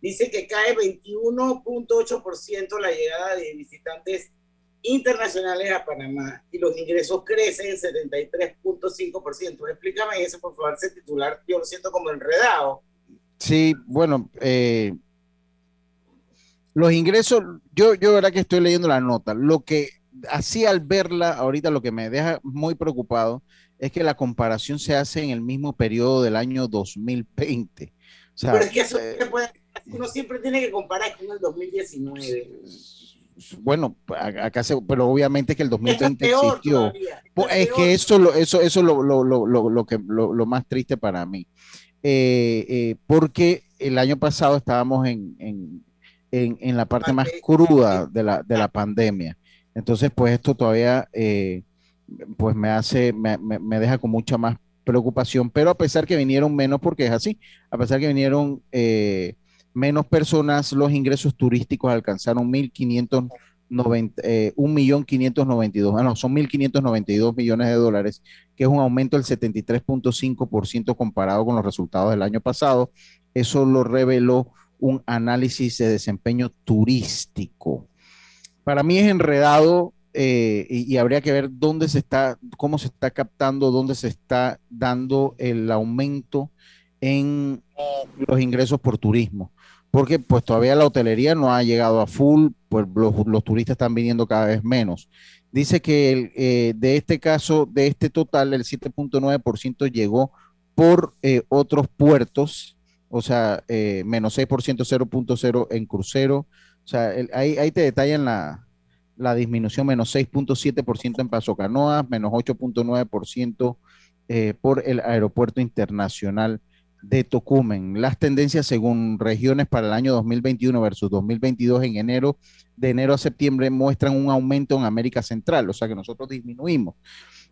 Dice que cae 21.8% la llegada de visitantes internacionales a Panamá y los ingresos crecen 73.5%. Explícame eso, por favor, ese titular, yo lo siento como enredado. Sí, bueno, eh, los ingresos, yo, yo verdad que estoy leyendo la nota. Lo que así al verla ahorita lo que me deja muy preocupado es que la comparación se hace en el mismo periodo del año 2020. O sea, Pero es que eso eh, puede- uno siempre tiene que comparar con el 2019. bueno, acá se, pero obviamente que el 2020 peor existió. todavía, Pues, es es que eso, eso, eso lo, lo, lo, lo, que, lo, lo más triste para mí. Eh, eh, porque el año pasado estábamos en, en, en, en la parte más cruda de la, de la pandemia. Entonces, pues esto todavía eh, pues me hace, me, me- me deja con mucha más preocupación, pero a pesar que vinieron menos, porque es así, a pesar que vinieron eh, menos personas, los ingresos turísticos alcanzaron 1.590, eh, 1.592, bueno, son 1.592 millones de dólares, que es un aumento del 73.5% comparado con los resultados del año pasado. Eso lo reveló un análisis de desempeño turístico. Para mí es enredado eh, y habría que ver dónde se está, cómo se está captando, dónde se está dando el aumento en los ingresos por turismo, porque pues todavía la hotelería no ha llegado a full, pues los, turistas están viniendo cada vez menos. Dice que eh, de este caso, de este total, el 7.9% llegó por eh, otros puertos, o sea, eh, menos 6%, 0.0 en crucero. O sea, ahí, ahí te detallan la, la disminución, menos 6.7% en Paso Canoas, menos 8.9% eh, por el Aeropuerto Internacional de Tocumen. Las tendencias según regiones para el año 2021 versus 2022 en enero, de enero a septiembre, muestran un aumento en América Central, o sea que nosotros disminuimos,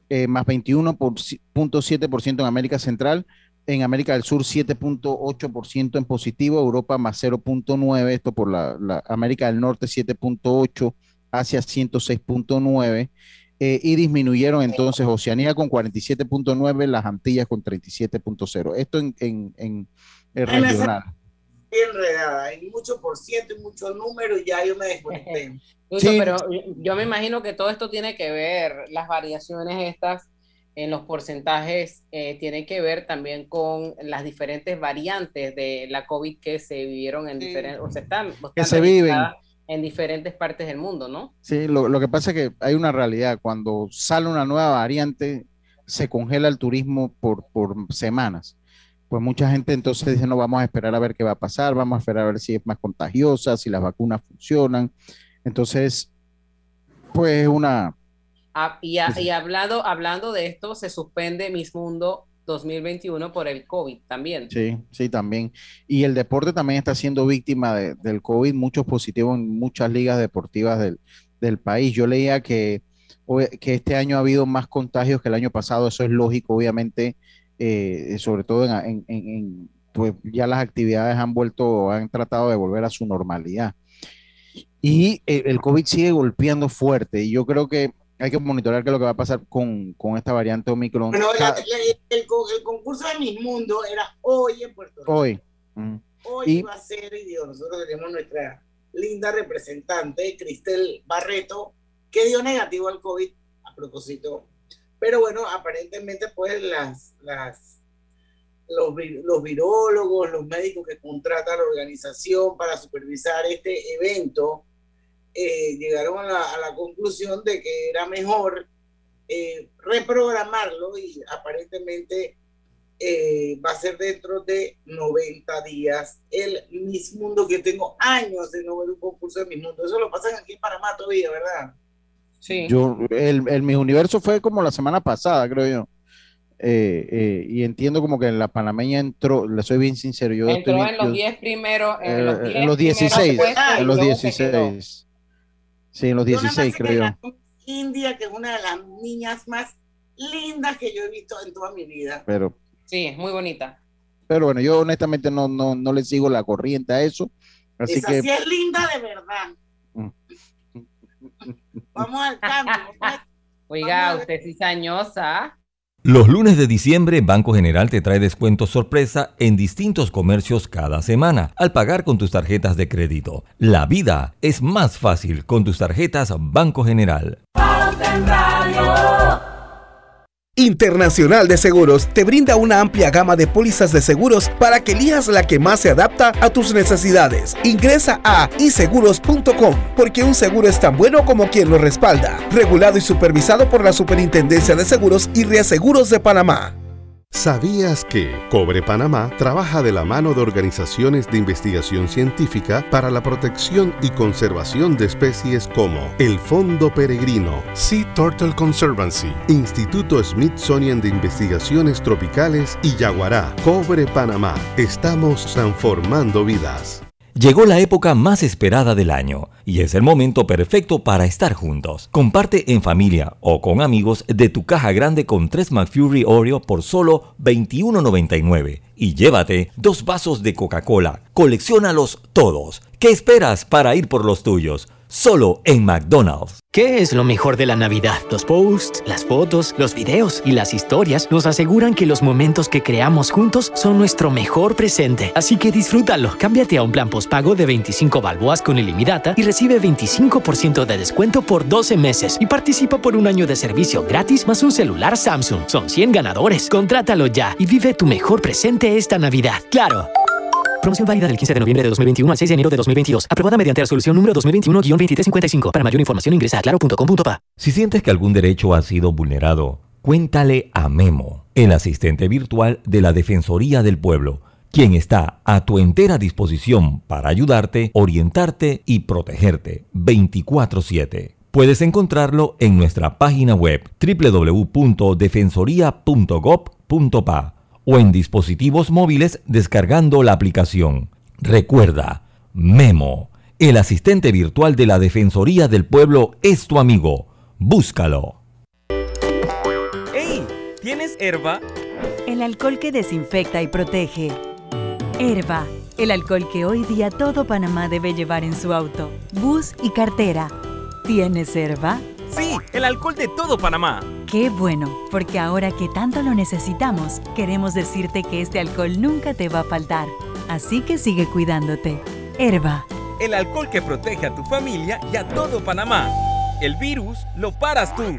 eh, más 21.7% en América Central, en América del Sur 7.8% en positivo, Europa más 0.9%, esto por la, la América del Norte 7.8%, Asia 106.9%, eh, y disminuyeron entonces Oceanía con 47.9%, las Antillas con 37.0%. Esto en, en, en el regional. Bien enredada, hay mucho por ciento y muchos números y ya yo me desconecté. Sí. pero yo me imagino que todo esto tiene que ver, las variaciones estas en los porcentajes, eh, tienen que ver también con las diferentes variantes de la COVID que se vivieron en diferentes, o se están, o Que se viven. En diferentes partes del mundo, ¿no? Sí, lo, lo que pasa es que hay una realidad. Cuando sale una nueva variante, se congela el turismo por, por semanas. Pues mucha gente entonces dice, no, vamos a esperar a ver qué va a pasar, vamos a esperar a ver si es más contagiosa, si las vacunas funcionan. Entonces, pues una... Ah, y, a- y hablando, hablando de esto, se suspende Miss Mundo 2021 por el COVID también. Sí, sí, también. Y el deporte también está siendo víctima de- del COVID, muchos positivos en muchas ligas deportivas del, del país. Yo leía que, que este año ha habido más contagios que el año pasado, eso es lógico, obviamente, eh, sobre todo en- en, pues ya las actividades han vuelto, han tratado de volver a su normalidad. Y eh, el COVID sigue golpeando fuerte y yo creo que hay que monitorear qué es lo que va a pasar con, con esta variante Omicron. Bueno, la- la- el, el concurso de Miss Mundo era hoy en Puerto Rico. hoy. Mm. Hoy Y- va a ser, y digo, nosotros tenemos nuestra linda representante, Cristel Barreto, que dio negativo al COVID a propósito. Pero bueno, aparentemente pues las, las, los, los virólogos, los médicos que contrata la organización para supervisar este evento, eh, llegaron a la, a la conclusión de que era mejor eh, reprogramarlo y aparentemente eh, va a ser dentro de 90 días el Miss Mundo, que tengo años de no ver un concurso de Miss Mundo. Eso lo pasan aquí en Panamá todavía, ¿verdad? Sí. Yo, el, el Miss Universo fue como la semana pasada, creo yo. Eh, eh, y entiendo como que en la panameña entró, le soy bien sincero, yo estoy Entró bien- en los yo- 10 primeros, en eh, los en 10 los 16, puestos, y en los luego se quedó. 16. Sí, en los Yo nada más 16 sé que creo yo. India, que es una de las niñas más lindas que yo he visto en toda mi vida. Pero, Sí, es muy bonita. pero bueno, yo honestamente no, no, no le sigo la corriente a eso. Así Esa que sí es linda de verdad. Mm. Vamos al cambio. Oiga, usted es cizañosa. Los lunes de diciembre, Banco General te trae descuentos sorpresa en distintos comercios cada semana al pagar con tus tarjetas de crédito. La vida es más fácil con tus tarjetas Banco General. Internacional de Seguros te brinda una amplia gama de pólizas de seguros para que elijas la que más se adapta a tus necesidades. Ingresa a iseguros.com porque un seguro es tan bueno como quien lo respalda. Regulado y supervisado por la Superintendencia de Seguros y Reaseguros de Panamá. ¿Sabías que Cobre Panamá trabaja de la mano de organizaciones de investigación científica para la protección y conservación de especies como el Fondo Peregrino, Sea Turtle Conservancy, Instituto Smithsonian de Investigaciones Tropicales y Yaguará? Cobre Panamá, estamos transformando vidas. Llegó la época más esperada del año y es el momento perfecto para estar juntos. Comparte en familia o con amigos de tu caja grande con 3 McFury Oreo por solo $21.99 y llévate dos vasos de Coca-Cola. Colecciónalos todos. ¿Qué esperas para ir por los tuyos? Solo en McDonald's. ¿Qué es lo mejor de la Navidad? Los posts, las fotos, los videos y las historias nos aseguran que los momentos que creamos juntos son nuestro mejor presente. Así que disfrútalo. Cámbiate a un plan postpago de 25 balboas con ilimitada y recibe 25% de descuento por 12 meses y participa por un año de servicio gratis más un celular Samsung. Son 100 ganadores. Contrátalo ya y vive tu mejor presente esta Navidad. ¡Claro! Promoción válida del 15 de noviembre de 2021 al 6 de enero de 2022. Aprobada mediante resolución número 2021-2355. Para mayor información ingresa a claro.com.pa. Si sientes que algún derecho ha sido vulnerado, cuéntale a Memo, el asistente virtual de la Defensoría del Pueblo, quien está a tu entera disposición para ayudarte, orientarte y protegerte 24/7. Puedes encontrarlo en nuestra página web www.defensoría.gov.pa o en dispositivos móviles descargando la aplicación. Recuerda, Memo, el asistente virtual de la Defensoría del Pueblo es tu amigo. Búscalo. ¡Ey! ¿Tienes herba? El alcohol que desinfecta y protege. Herba, el alcohol que hoy día todo Panamá debe llevar en su auto, bus y cartera. ¿Tienes herba? Sí, el alcohol de todo Panamá. Qué bueno, porque ahora que tanto lo necesitamos, queremos decirte que este alcohol nunca te va a faltar. Así que sigue cuidándote. Herba. El alcohol que protege a tu familia y a todo Panamá. El virus lo paras tú.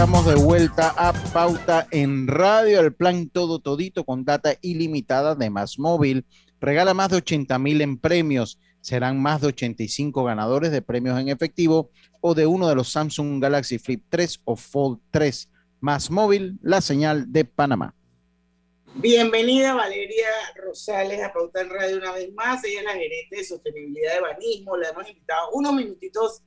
estamos de vuelta a Pauta en Radio, el plan todo todito con data ilimitada de Más. Regala más de 80 mil en premios. Serán más de 85 ganadores de premios en efectivo o de uno de los Samsung Galaxy Flip 3 o Fold 3. Más la señal de Panamá. Bienvenida Valeria Rosales a Pauta en Radio una vez más. Ella es la gerente de sostenibilidad de Banismo. La hemos invitado unos minutitos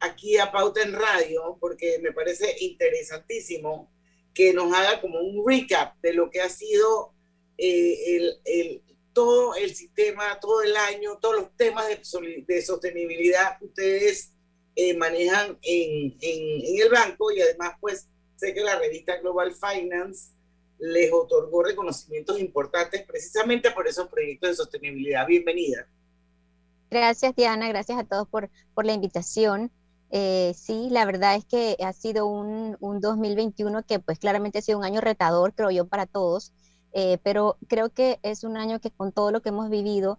aquí a Pauta en Radio porque me parece interesantísimo que nos haga como un recap de lo que ha sido eh, el, el, todo el sistema, todo el año, todos los temas de, de sostenibilidad que ustedes eh, manejan en, en, en el banco y además pues sé que la revista Global Finance les otorgó reconocimientos importantes precisamente por esos proyectos de sostenibilidad. Bienvenida. Gracias, Diana. Gracias a todos por, por la invitación. Eh, sí, la verdad es que ha sido un, un, 2021 que pues claramente ha sido un año retador, creo yo, para todos, eh, pero creo que es un año que con todo lo que hemos vivido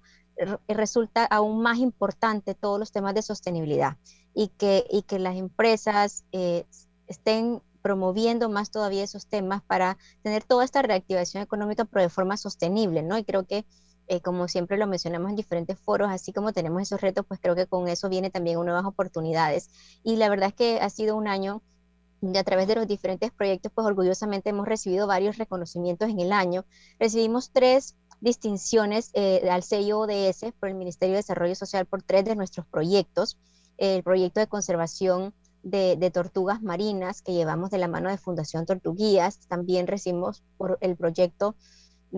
resulta aún más importante todos los temas de sostenibilidad y que, y que las empresas eh, estén promoviendo más todavía esos temas para tener toda esta reactivación económica, pero de forma sostenible, ¿no? Y creo que eh, como siempre lo mencionamos en diferentes foros, así como tenemos esos retos, pues creo que con eso viene también nuevas oportunidades. Y la verdad es que ha sido un año a través de los diferentes proyectos, pues orgullosamente hemos recibido varios reconocimientos en el año. Recibimos tres distinciones eh, al sello ODS por el Ministerio de Desarrollo Social por tres de nuestros proyectos. El proyecto de conservación de, de, tortugas marinas que llevamos de la mano de Fundación Tortuguías. También recibimos por el proyecto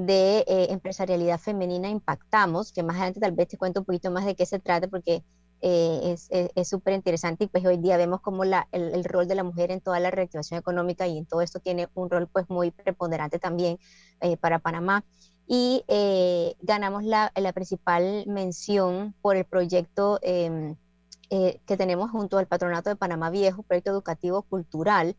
de eh, empresarialidad femenina Impactamos, que más adelante tal vez te cuento un poquito más de qué se trata porque eh, es súper interesante y pues hoy día vemos como la, el, el, rol de la mujer en toda la reactivación económica y en todo esto tiene un rol pues muy preponderante también eh, para Panamá. Y eh, ganamos la, la, principal mención por el proyecto em, que tenemos junto al Patronato de Panamá Viejo, proyecto educativo cultural,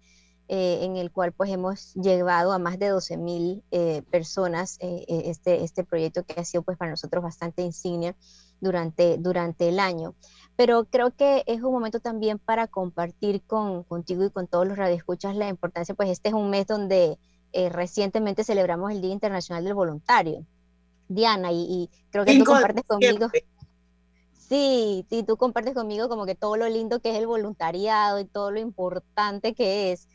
eh, en el cual pues hemos llevado a más de 12 mil eh, personas eh, este, este proyecto que ha sido pues para nosotros bastante insignia durante, durante el año. Pero creo que es un momento también para compartir con, contigo y con todos los radioescuchas la importancia, pues este es un mes donde recientemente celebramos el Día Internacional del Voluntario. Diana, y, y creo que tú compartes conmigo. Sí, sí, tú compartes conmigo como que todo lo lindo que es el voluntariado y todo lo importante que es.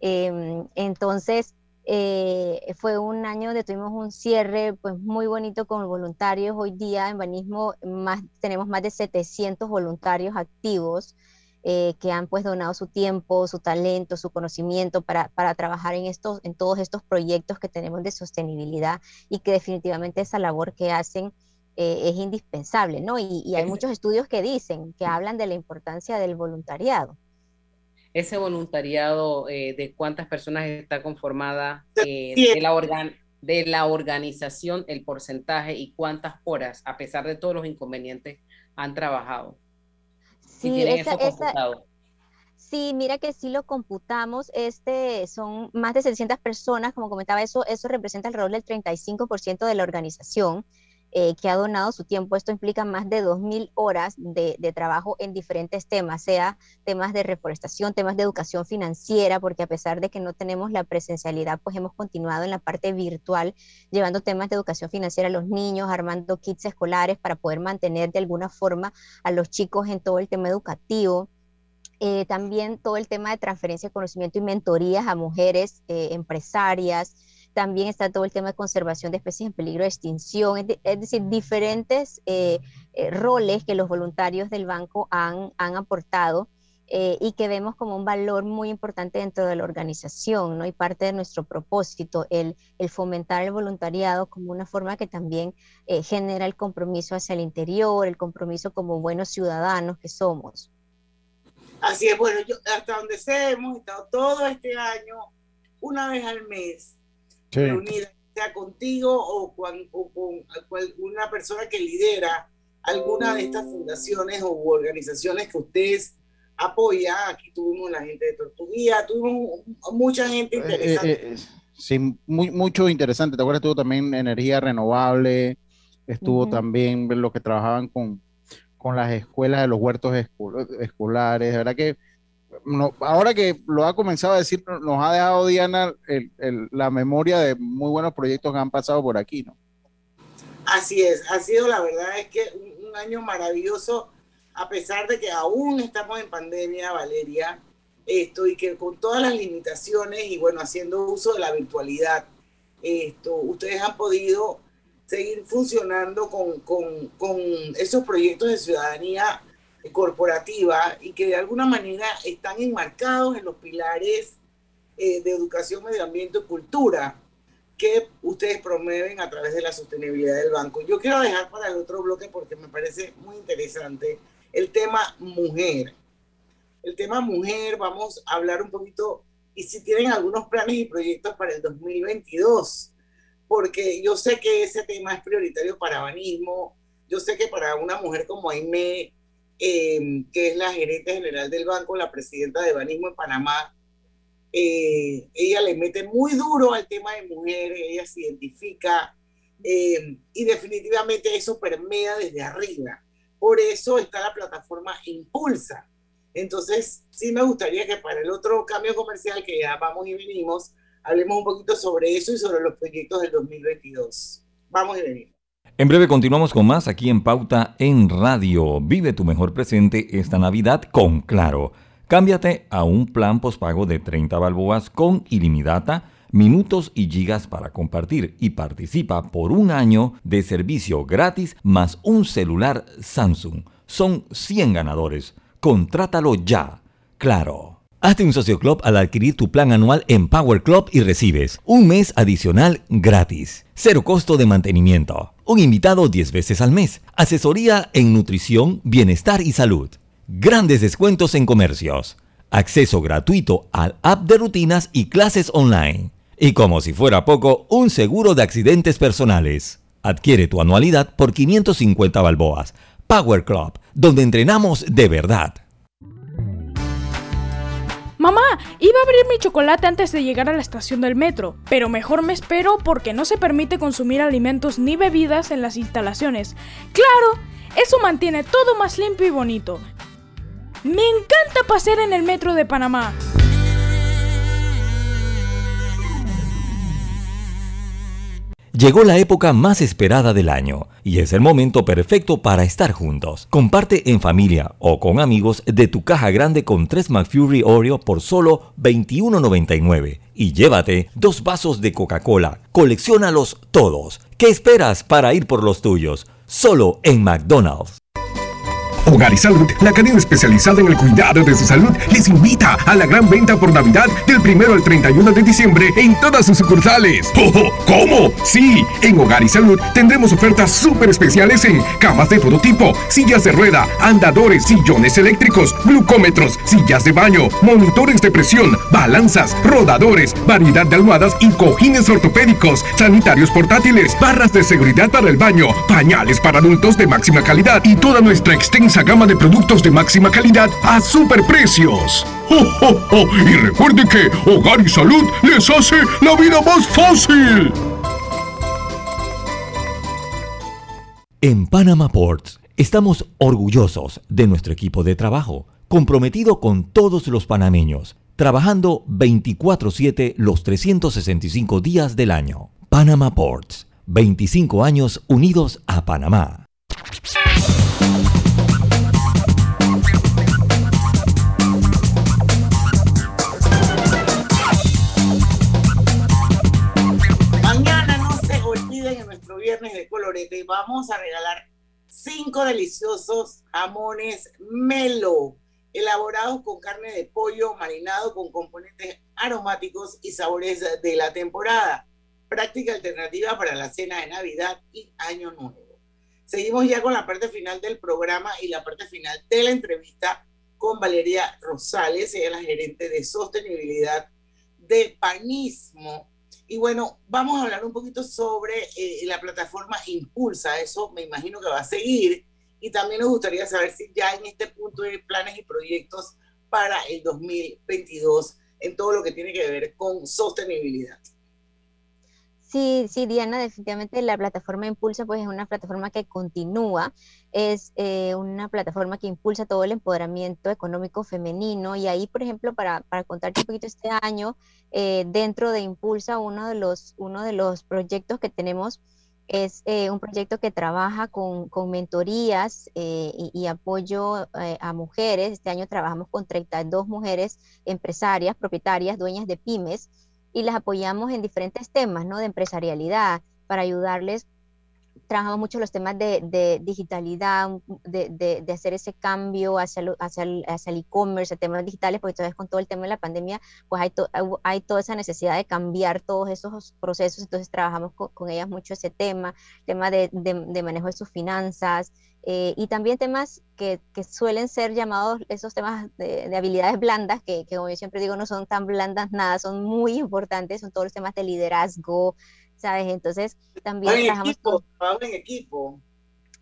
Eh, entonces, eh, fue un año donde tuvimos un cierre pues, muy bonito con voluntarios. Hoy día en Banismo más, tenemos más de 700 voluntarios activos eh, que han pues donado su tiempo, su talento, su conocimiento para, para, trabajar en, estos, en todos estos proyectos que tenemos de sostenibilidad y que definitivamente esa labor que hacen es indispensable, ¿no? Y, y hay muchos estudios que dicen, que hablan de la importancia del voluntariado ese voluntariado eh, de cuántas personas está conformada eh, de, la organ de la organización, el porcentaje y cuántas horas, a pesar de todos los inconvenientes, han trabajado. Sí, si esa, eso computado. Sí, mira que sí lo computamos, este son más de 600 personas, como comentaba, eso, eso representa alrededor del 35% de la organización. Eh, que ha donado su tiempo. Esto implica más de 2.000 horas de, trabajo en diferentes temas, sea temas de reforestación, temas de educación financiera, porque a pesar de que no tenemos la presencialidad, pues hemos continuado en la parte virtual, llevando temas de educación financiera a los niños, armando kits escolares para poder mantener de alguna forma a los chicos en todo el tema educativo. Eh, también todo el tema de transferencia de conocimiento y mentorías a mujeres eh, empresarias, también está todo el tema de conservación de especies en peligro de extinción, es, de, es decir, diferentes eh, eh, roles que los voluntarios del banco han, han aportado eh, y que vemos como un valor muy importante dentro de la organización, ¿no? Y parte de nuestro propósito, el, el fomentar el voluntariado como una forma que también genera el compromiso hacia el interior, el compromiso como buenos ciudadanos que somos. Así es, bueno, yo hasta donde sé, hemos estado todo este año, una vez al mes, Sí. reunida, sea contigo o, cuan- o con una persona que lidera alguna de estas fundaciones o organizaciones que ustedes apoyan. Aquí tuvimos la gente de Tortuguía, tuvimos mucha gente Eh, interesante. eh, eh, sí, muy, mucho interesante. ¿Te acuerdas? Estuvo también energía renovable, estuvo Ujú. también los que trabajaban con, con las escuelas de los huertos escu- escolares. De verdad que ahora que lo ha comenzado a decir, nos ha dejado Diana la memoria de muy buenos proyectos que han pasado por aquí, ¿no? Así es, ha sido la verdad es que un, un año maravilloso, a pesar de que aún estamos en pandemia, Valeria, esto y que con todas las limitaciones y bueno, haciendo uso de la virtualidad, esto, ustedes han podido seguir funcionando con, con, con esos proyectos de ciudadanía corporativa y que de alguna manera están enmarcados en los pilares eh, de educación, medio ambiente y cultura que ustedes promueven a través de la sostenibilidad del banco. Yo quiero dejar para el otro bloque porque me parece muy interesante el tema mujer. El tema mujer, vamos a hablar un poquito y si tienen algunos planes y proyectos para el 2022, porque yo sé que ese tema es prioritario para Banismo, yo sé que para una mujer como Aimé, eh, que es la gerente general del banco, la presidenta de Banismo en Panamá, eh, ella le mete muy duro al tema de mujeres, ella se identifica eh, y definitivamente eso permea desde arriba. Por eso está la plataforma Impulsa. Entonces, sí me gustaría que para el otro cambio comercial que ya vamos y venimos, hablemos un poquito sobre eso y sobre los proyectos del 2022. Vamos y venimos. En breve continuamos con más aquí en Pauta en Radio. Vive tu mejor presente esta Navidad con Claro. Cámbiate a un plan pospago de 30 balboas con ilimitada, minutos y gigas para compartir y participa por un año de servicio gratis más un celular Samsung. Son 100 ganadores. Contrátalo ya. Claro. Hazte un socio club al adquirir tu plan anual en Power Club y recibes un mes adicional gratis. Cero costo de mantenimiento. Un invitado 10 veces al mes. Asesoría en nutrición, bienestar y salud. Grandes descuentos en comercios. Acceso gratuito al app de rutinas y clases online. Y como si fuera poco, un seguro de accidentes personales. Adquiere tu anualidad por 550 balboas. Power Club, donde entrenamos de verdad. Mamá, iba a abrir mi chocolate antes de llegar a la estación del metro, pero mejor me espero porque no se permite consumir alimentos ni bebidas en las instalaciones. Claro, eso mantiene todo más limpio y bonito. Me encanta pasear en el metro de Panamá. Llegó la época más esperada del año y es el momento perfecto para estar juntos. Comparte en familia o con amigos de tu caja grande con 3 McFlurry Oreo por solo $21.99 y llévate dos vasos de Coca-Cola. Colecciónalos todos. ¿Qué esperas para ir por los tuyos? Solo en McDonald's. Hogar y Salud, la cadena especializada en el cuidado de su salud, les invita a la gran venta por Navidad del 1 al 31 de diciembre en todas sus sucursales. ¡Oh, ¿Cómo? Sí, en Hogar y Salud tendremos ofertas súper especiales en camas de todo tipo, sillas de rueda, andadores, sillones eléctricos, glucómetros, sillas de baño, monitores de presión, balanzas, rodadores, variedad de almohadas y cojines ortopédicos, sanitarios portátiles, barras de seguridad para el baño, pañales para adultos de máxima calidad y toda nuestra extensa gama de productos de máxima calidad a superprecios. ¡Oh! Y recuerde que Hogar y Salud les hace la vida más fácil. En Panama Ports estamos orgullosos de nuestro equipo de trabajo, comprometido con todos los panameños, trabajando 24/7 los 365 días del año. Panama Ports, 25 años unidos a Panamá. Colorete vamos a regalar cinco deliciosos jamones Melo. elaborados con carne de pollo marinado con componentes aromáticos y sabores de la temporada. Práctica alternativa para la cena de Navidad y Año Nuevo. Seguimos ya con la parte final del programa y la parte final de la entrevista con Valeria Rosales, ella es la gerente de sostenibilidad de Panismo. Y bueno, vamos a hablar un poquito sobre eh, la plataforma Impulsa, eso me imagino que va a seguir y también nos gustaría saber si ya en este punto hay planes y proyectos para el 2022 en todo lo que tiene que ver con sostenibilidad. Sí, sí, Diana, definitivamente la plataforma Impulsa pues es una plataforma que continúa, es eh, una plataforma que impulsa todo el empoderamiento económico femenino y ahí, por ejemplo, para, para contarte un poquito este año, eh, dentro de Impulsa, uno de los, uno de los proyectos que tenemos es eh, un proyecto que trabaja con, con mentorías eh, y, apoyo a mujeres. Este año trabajamos con 32 mujeres empresarias, propietarias, dueñas de pymes, y las apoyamos en diferentes temas, ¿no? De empresarialidad, para ayudarles trabajamos mucho los temas de, digitalidad, de, hacer ese cambio hacia, hacia el e-commerce, temas digitales, porque todavía con todo el tema de la pandemia, pues hay, hay toda esa necesidad de cambiar todos esos procesos, entonces trabajamos con, ellas mucho ese tema, tema de, manejo de sus finanzas, eh, y también temas que, suelen ser llamados esos temas de, habilidades blandas, que, como yo siempre digo, no son tan blandas nada, son muy importantes, son todos los temas de liderazgo, ¿sabes? Entonces, también trabajamos equipo, trabajo en equipo.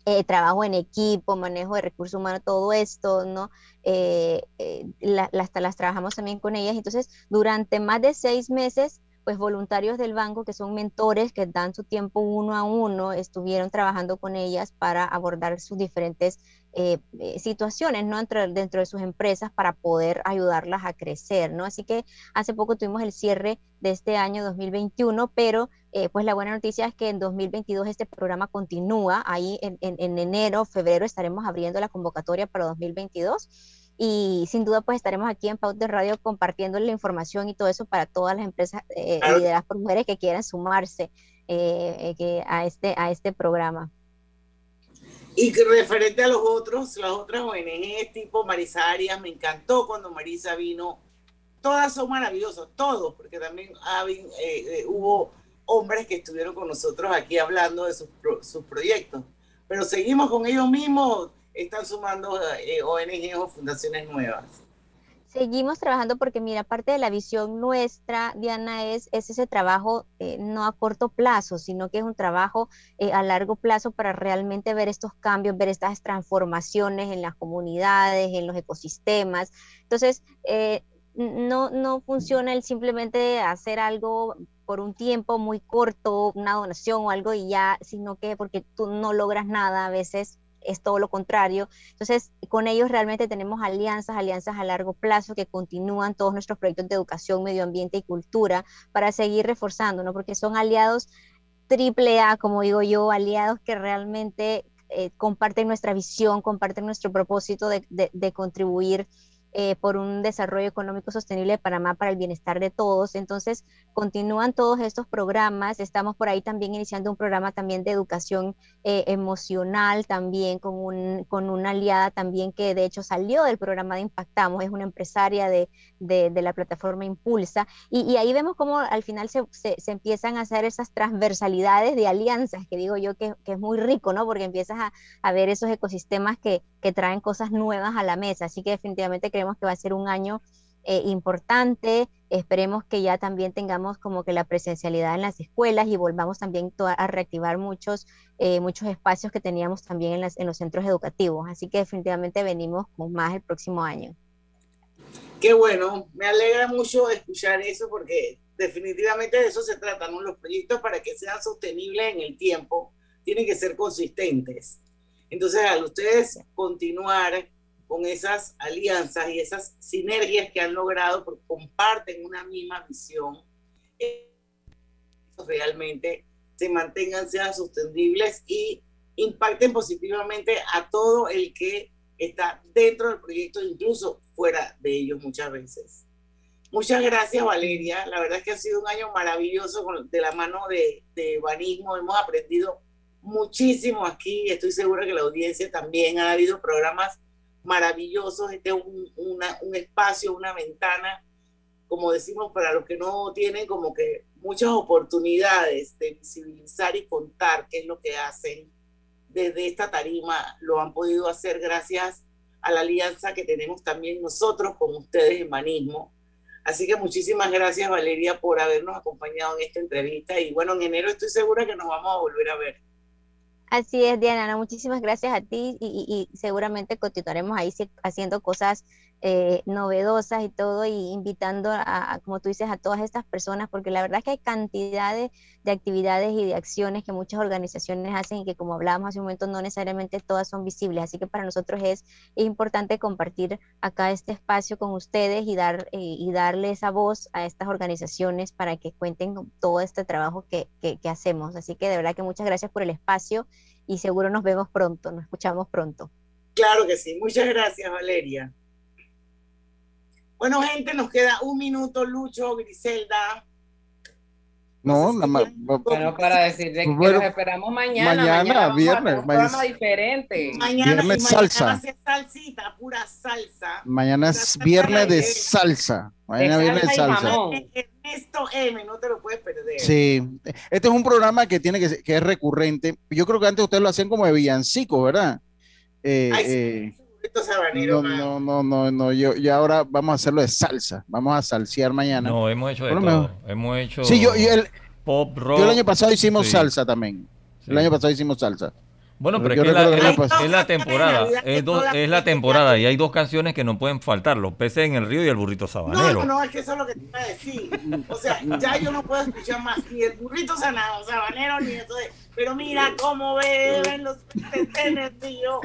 Eh, trabajo en equipo, manejo de recursos humanos, todo esto, ¿no? Eh, eh, las, las trabajamos también con ellas. Entonces, durante más de seis meses, pues voluntarios del banco, que son mentores que dan su tiempo uno a uno, estuvieron trabajando con ellas para abordar sus diferentes eh, eh, situaciones ¿no? dentro, dentro, de sus empresas para poder ayudarlas a crecer. ¿no? Así que hace poco tuvimos el cierre de este año 2021, pero eh, pues la buena noticia es que en 2022 este programa continúa. Ahí en, en, enero, febrero estaremos abriendo la convocatoria para 2022 y sin duda pues estaremos aquí en Paut de Radio compartiendo la información y todo eso para todas las empresas lideradas por mujeres que quieran sumarse que a, este, a este programa. Y referente a los otros, las otras ONG tipo Marisa Arias, me encantó cuando Marisa vino. Todas son maravillosas, todos, porque también eh, eh, hubo hombres que estuvieron con nosotros aquí hablando de sus, sus proyectos. Pero seguimos con ellos mismos, están sumando eh, ONG o fundaciones nuevas seguimos trabajando porque, mira, parte de la visión nuestra, Diana, es, es ese trabajo eh, no a corto plazo, sino que es un trabajo eh, a largo plazo para realmente ver estos cambios, ver estas transformaciones en las comunidades, en los ecosistemas. Entonces, eh, no, no funciona el simplemente hacer algo por un tiempo muy corto, una donación o algo y ya, sino que porque tú no logras nada a veces es todo lo contrario. Entonces, con ellos realmente tenemos alianzas, alianzas a largo plazo que continúan todos nuestros proyectos de educación, medio ambiente y cultura para seguir reforzando, ¿no? Porque son aliados triple A, como digo yo, aliados que realmente eh, comparten nuestra visión, comparten nuestro propósito de, de contribuir eh, por un desarrollo económico sostenible de Panamá para el bienestar de todos. Entonces, continúan todos estos programas. Estamos por ahí también iniciando un programa también de educación eh, emocional, también con, un, con una aliada también que de hecho salió del programa de Impactamos, es una empresaria de, de, la plataforma Impulsa. Y, ahí vemos cómo al final se, empiezan a hacer esas transversalidades de alianzas, que digo yo que, es muy rico, ¿no? Porque empiezas a, a ver esos ecosistemas que, traen cosas nuevas a la mesa. Así que definitivamente creemos que va a ser un año eh, importante. Esperemos que ya también tengamos como que la presencialidad en las escuelas y volvamos también a reactivar muchos, eh, muchos espacios que teníamos también en los centros educativos. Así que definitivamente venimos con más el próximo año. Qué bueno, me alegra mucho escuchar eso porque definitivamente de eso se trata, ¿no? Los proyectos para que sean sostenibles en el tiempo tienen que ser consistentes. Entonces, al ustedes continuar con esas alianzas y esas sinergias que han logrado porque comparten una misma visión, realmente se mantengan, sean sostenibles y impacten positivamente a todo el que está dentro del proyecto, incluso fuera de ellos muchas veces. Muchas gracias Valeria, la verdad es que ha sido un año maravilloso de la mano de, de Banismo, hemos aprendido muchísimo aquí, estoy segura que la audiencia también, ha habido programas maravillosos. Este es un, una- un espacio, una ventana, como decimos, para los que no tienen como que muchas oportunidades de visibilizar y contar qué es lo que hacen desde esta tarima. Lo han podido hacer gracias a la alianza que tenemos también nosotros con ustedes en Banismo. Así que muchísimas gracias Valeria por habernos acompañado en esta entrevista y bueno, en enero estoy segura que nos vamos a volver a ver. Así es, Diana, muchísimas gracias a ti y, seguramente continuaremos ahí haciendo cosas eh, novedosas y todo y invitando a, como tú dices, a todas estas personas, porque la verdad es que hay cantidades de actividades y de acciones que muchas organizaciones hacen y que como hablábamos hace un momento no necesariamente todas son visibles, así que para nosotros es, es importante compartir acá este espacio con ustedes y, dar, eh, y darle esa voz a estas organizaciones para que cuenten con todo este trabajo que, que hacemos. Así que de verdad que muchas gracias por el espacio y seguro nos vemos pronto, nos escuchamos pronto. Claro que sí, muchas gracias Valeria. Bueno, gente, nos queda un minuto, Lucho, Griselda. No, nada más. Bueno, para decirle que Bueno, los esperamos mañana. mañana, vamos a viernes, mañana- programa diferente. Mañana, Viernes mañana salsa. salsita, pura salsa. Mañana es viernes de salsa. Mañana De viernes de salsa. Ernesto M, no te lo puedes perder. Sí, este es un programa que tiene que, ser- que es recurrente. Yo creo que antes ustedes lo hacían como de villancico, ¿verdad? Eh, Ay, sí, eh, Sabanero, no, no, no, no, no, yo, y ahora vamos a hacerlo de salsa. Vamos a salsear mañana. No, hemos hecho de todo. Hemos hecho Sí, yo, yo el, pop, rock. yo el año pasado hicimos sí. salsa también. El año pasado hicimos salsa. Bueno, pero es Yo que es la, recuerdo es la- es temporada. Es, do- es la temporada y hay dos canciones que no pueden faltar: Los peces en el río y el burrito sabanero. no, no, es que eso es lo que te iba a decir. O sea, ya yo no puedo escuchar más ni el burrito sanado, sabanero, ni eso de. Pero mira cómo beben los peces en el río.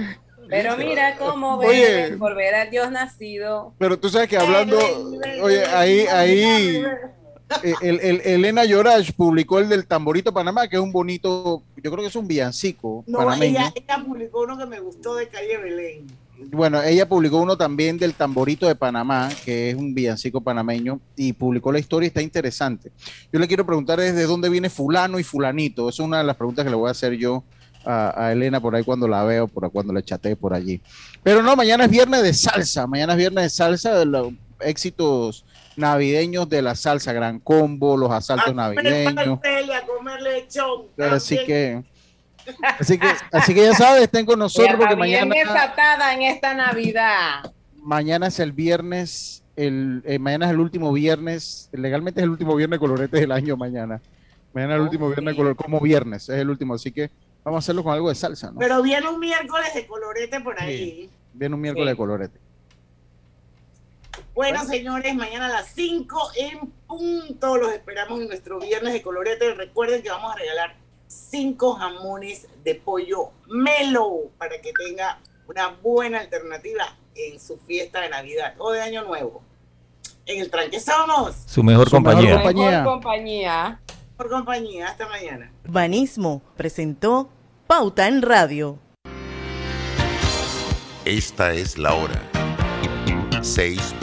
Pero mira cómo Oye. beben por ver al Dios nacido. Pero tú sabes que hablando, oye, ahí, ahí, eh, el, el- Elena Yorash publicó el del Tamborito Panamá, que es un bonito, yo creo que es un villancico No, panameño. ella, ella publicó uno que me gustó de Calle Belén. Bueno, ella publicó uno también del Tamborito de Panamá, que es un villancico panameño, y publicó la historia, está interesante. Yo le quiero preguntar es de dónde viene fulano y fulanito. Esa es una de las preguntas que le voy a hacer yo a, a Elena por ahí cuando la veo, por cuando le chatee por allí. Pero no, mañana es viernes de salsa, mañana es viernes de salsa, de los éxitos navideños de la salsa, Gran Combo, los asaltos navideños. Pastel, a comer lechón. Así que, así que, así que ya sabes, estén con nosotros porque mañana desatada en esta Navidad. mañana es el viernes, el, eh, mañana es el último viernes, legalmente es el último viernes colorete del año mañana. Mañana es el último viernes color, como viernes, es el último, así que vamos a hacerlo con algo de salsa, ¿no? Pero viene un miércoles de colorete por ahí. Viene un miércoles de colorete. Bueno, señores, mañana a las 5 en punto los esperamos en nuestro viernes de colorete. Recuerden que vamos a regalar 5 jamones de pollo melo para que tenga una buena alternativa en su fiesta de Navidad o de Año Nuevo. En el tranque somos. Su mejor Su mejor compañía. compañía. Mejor compañía. Por compañía. Hasta mañana. Banismo presentó Pauta en Radio. Esta es la hora. 6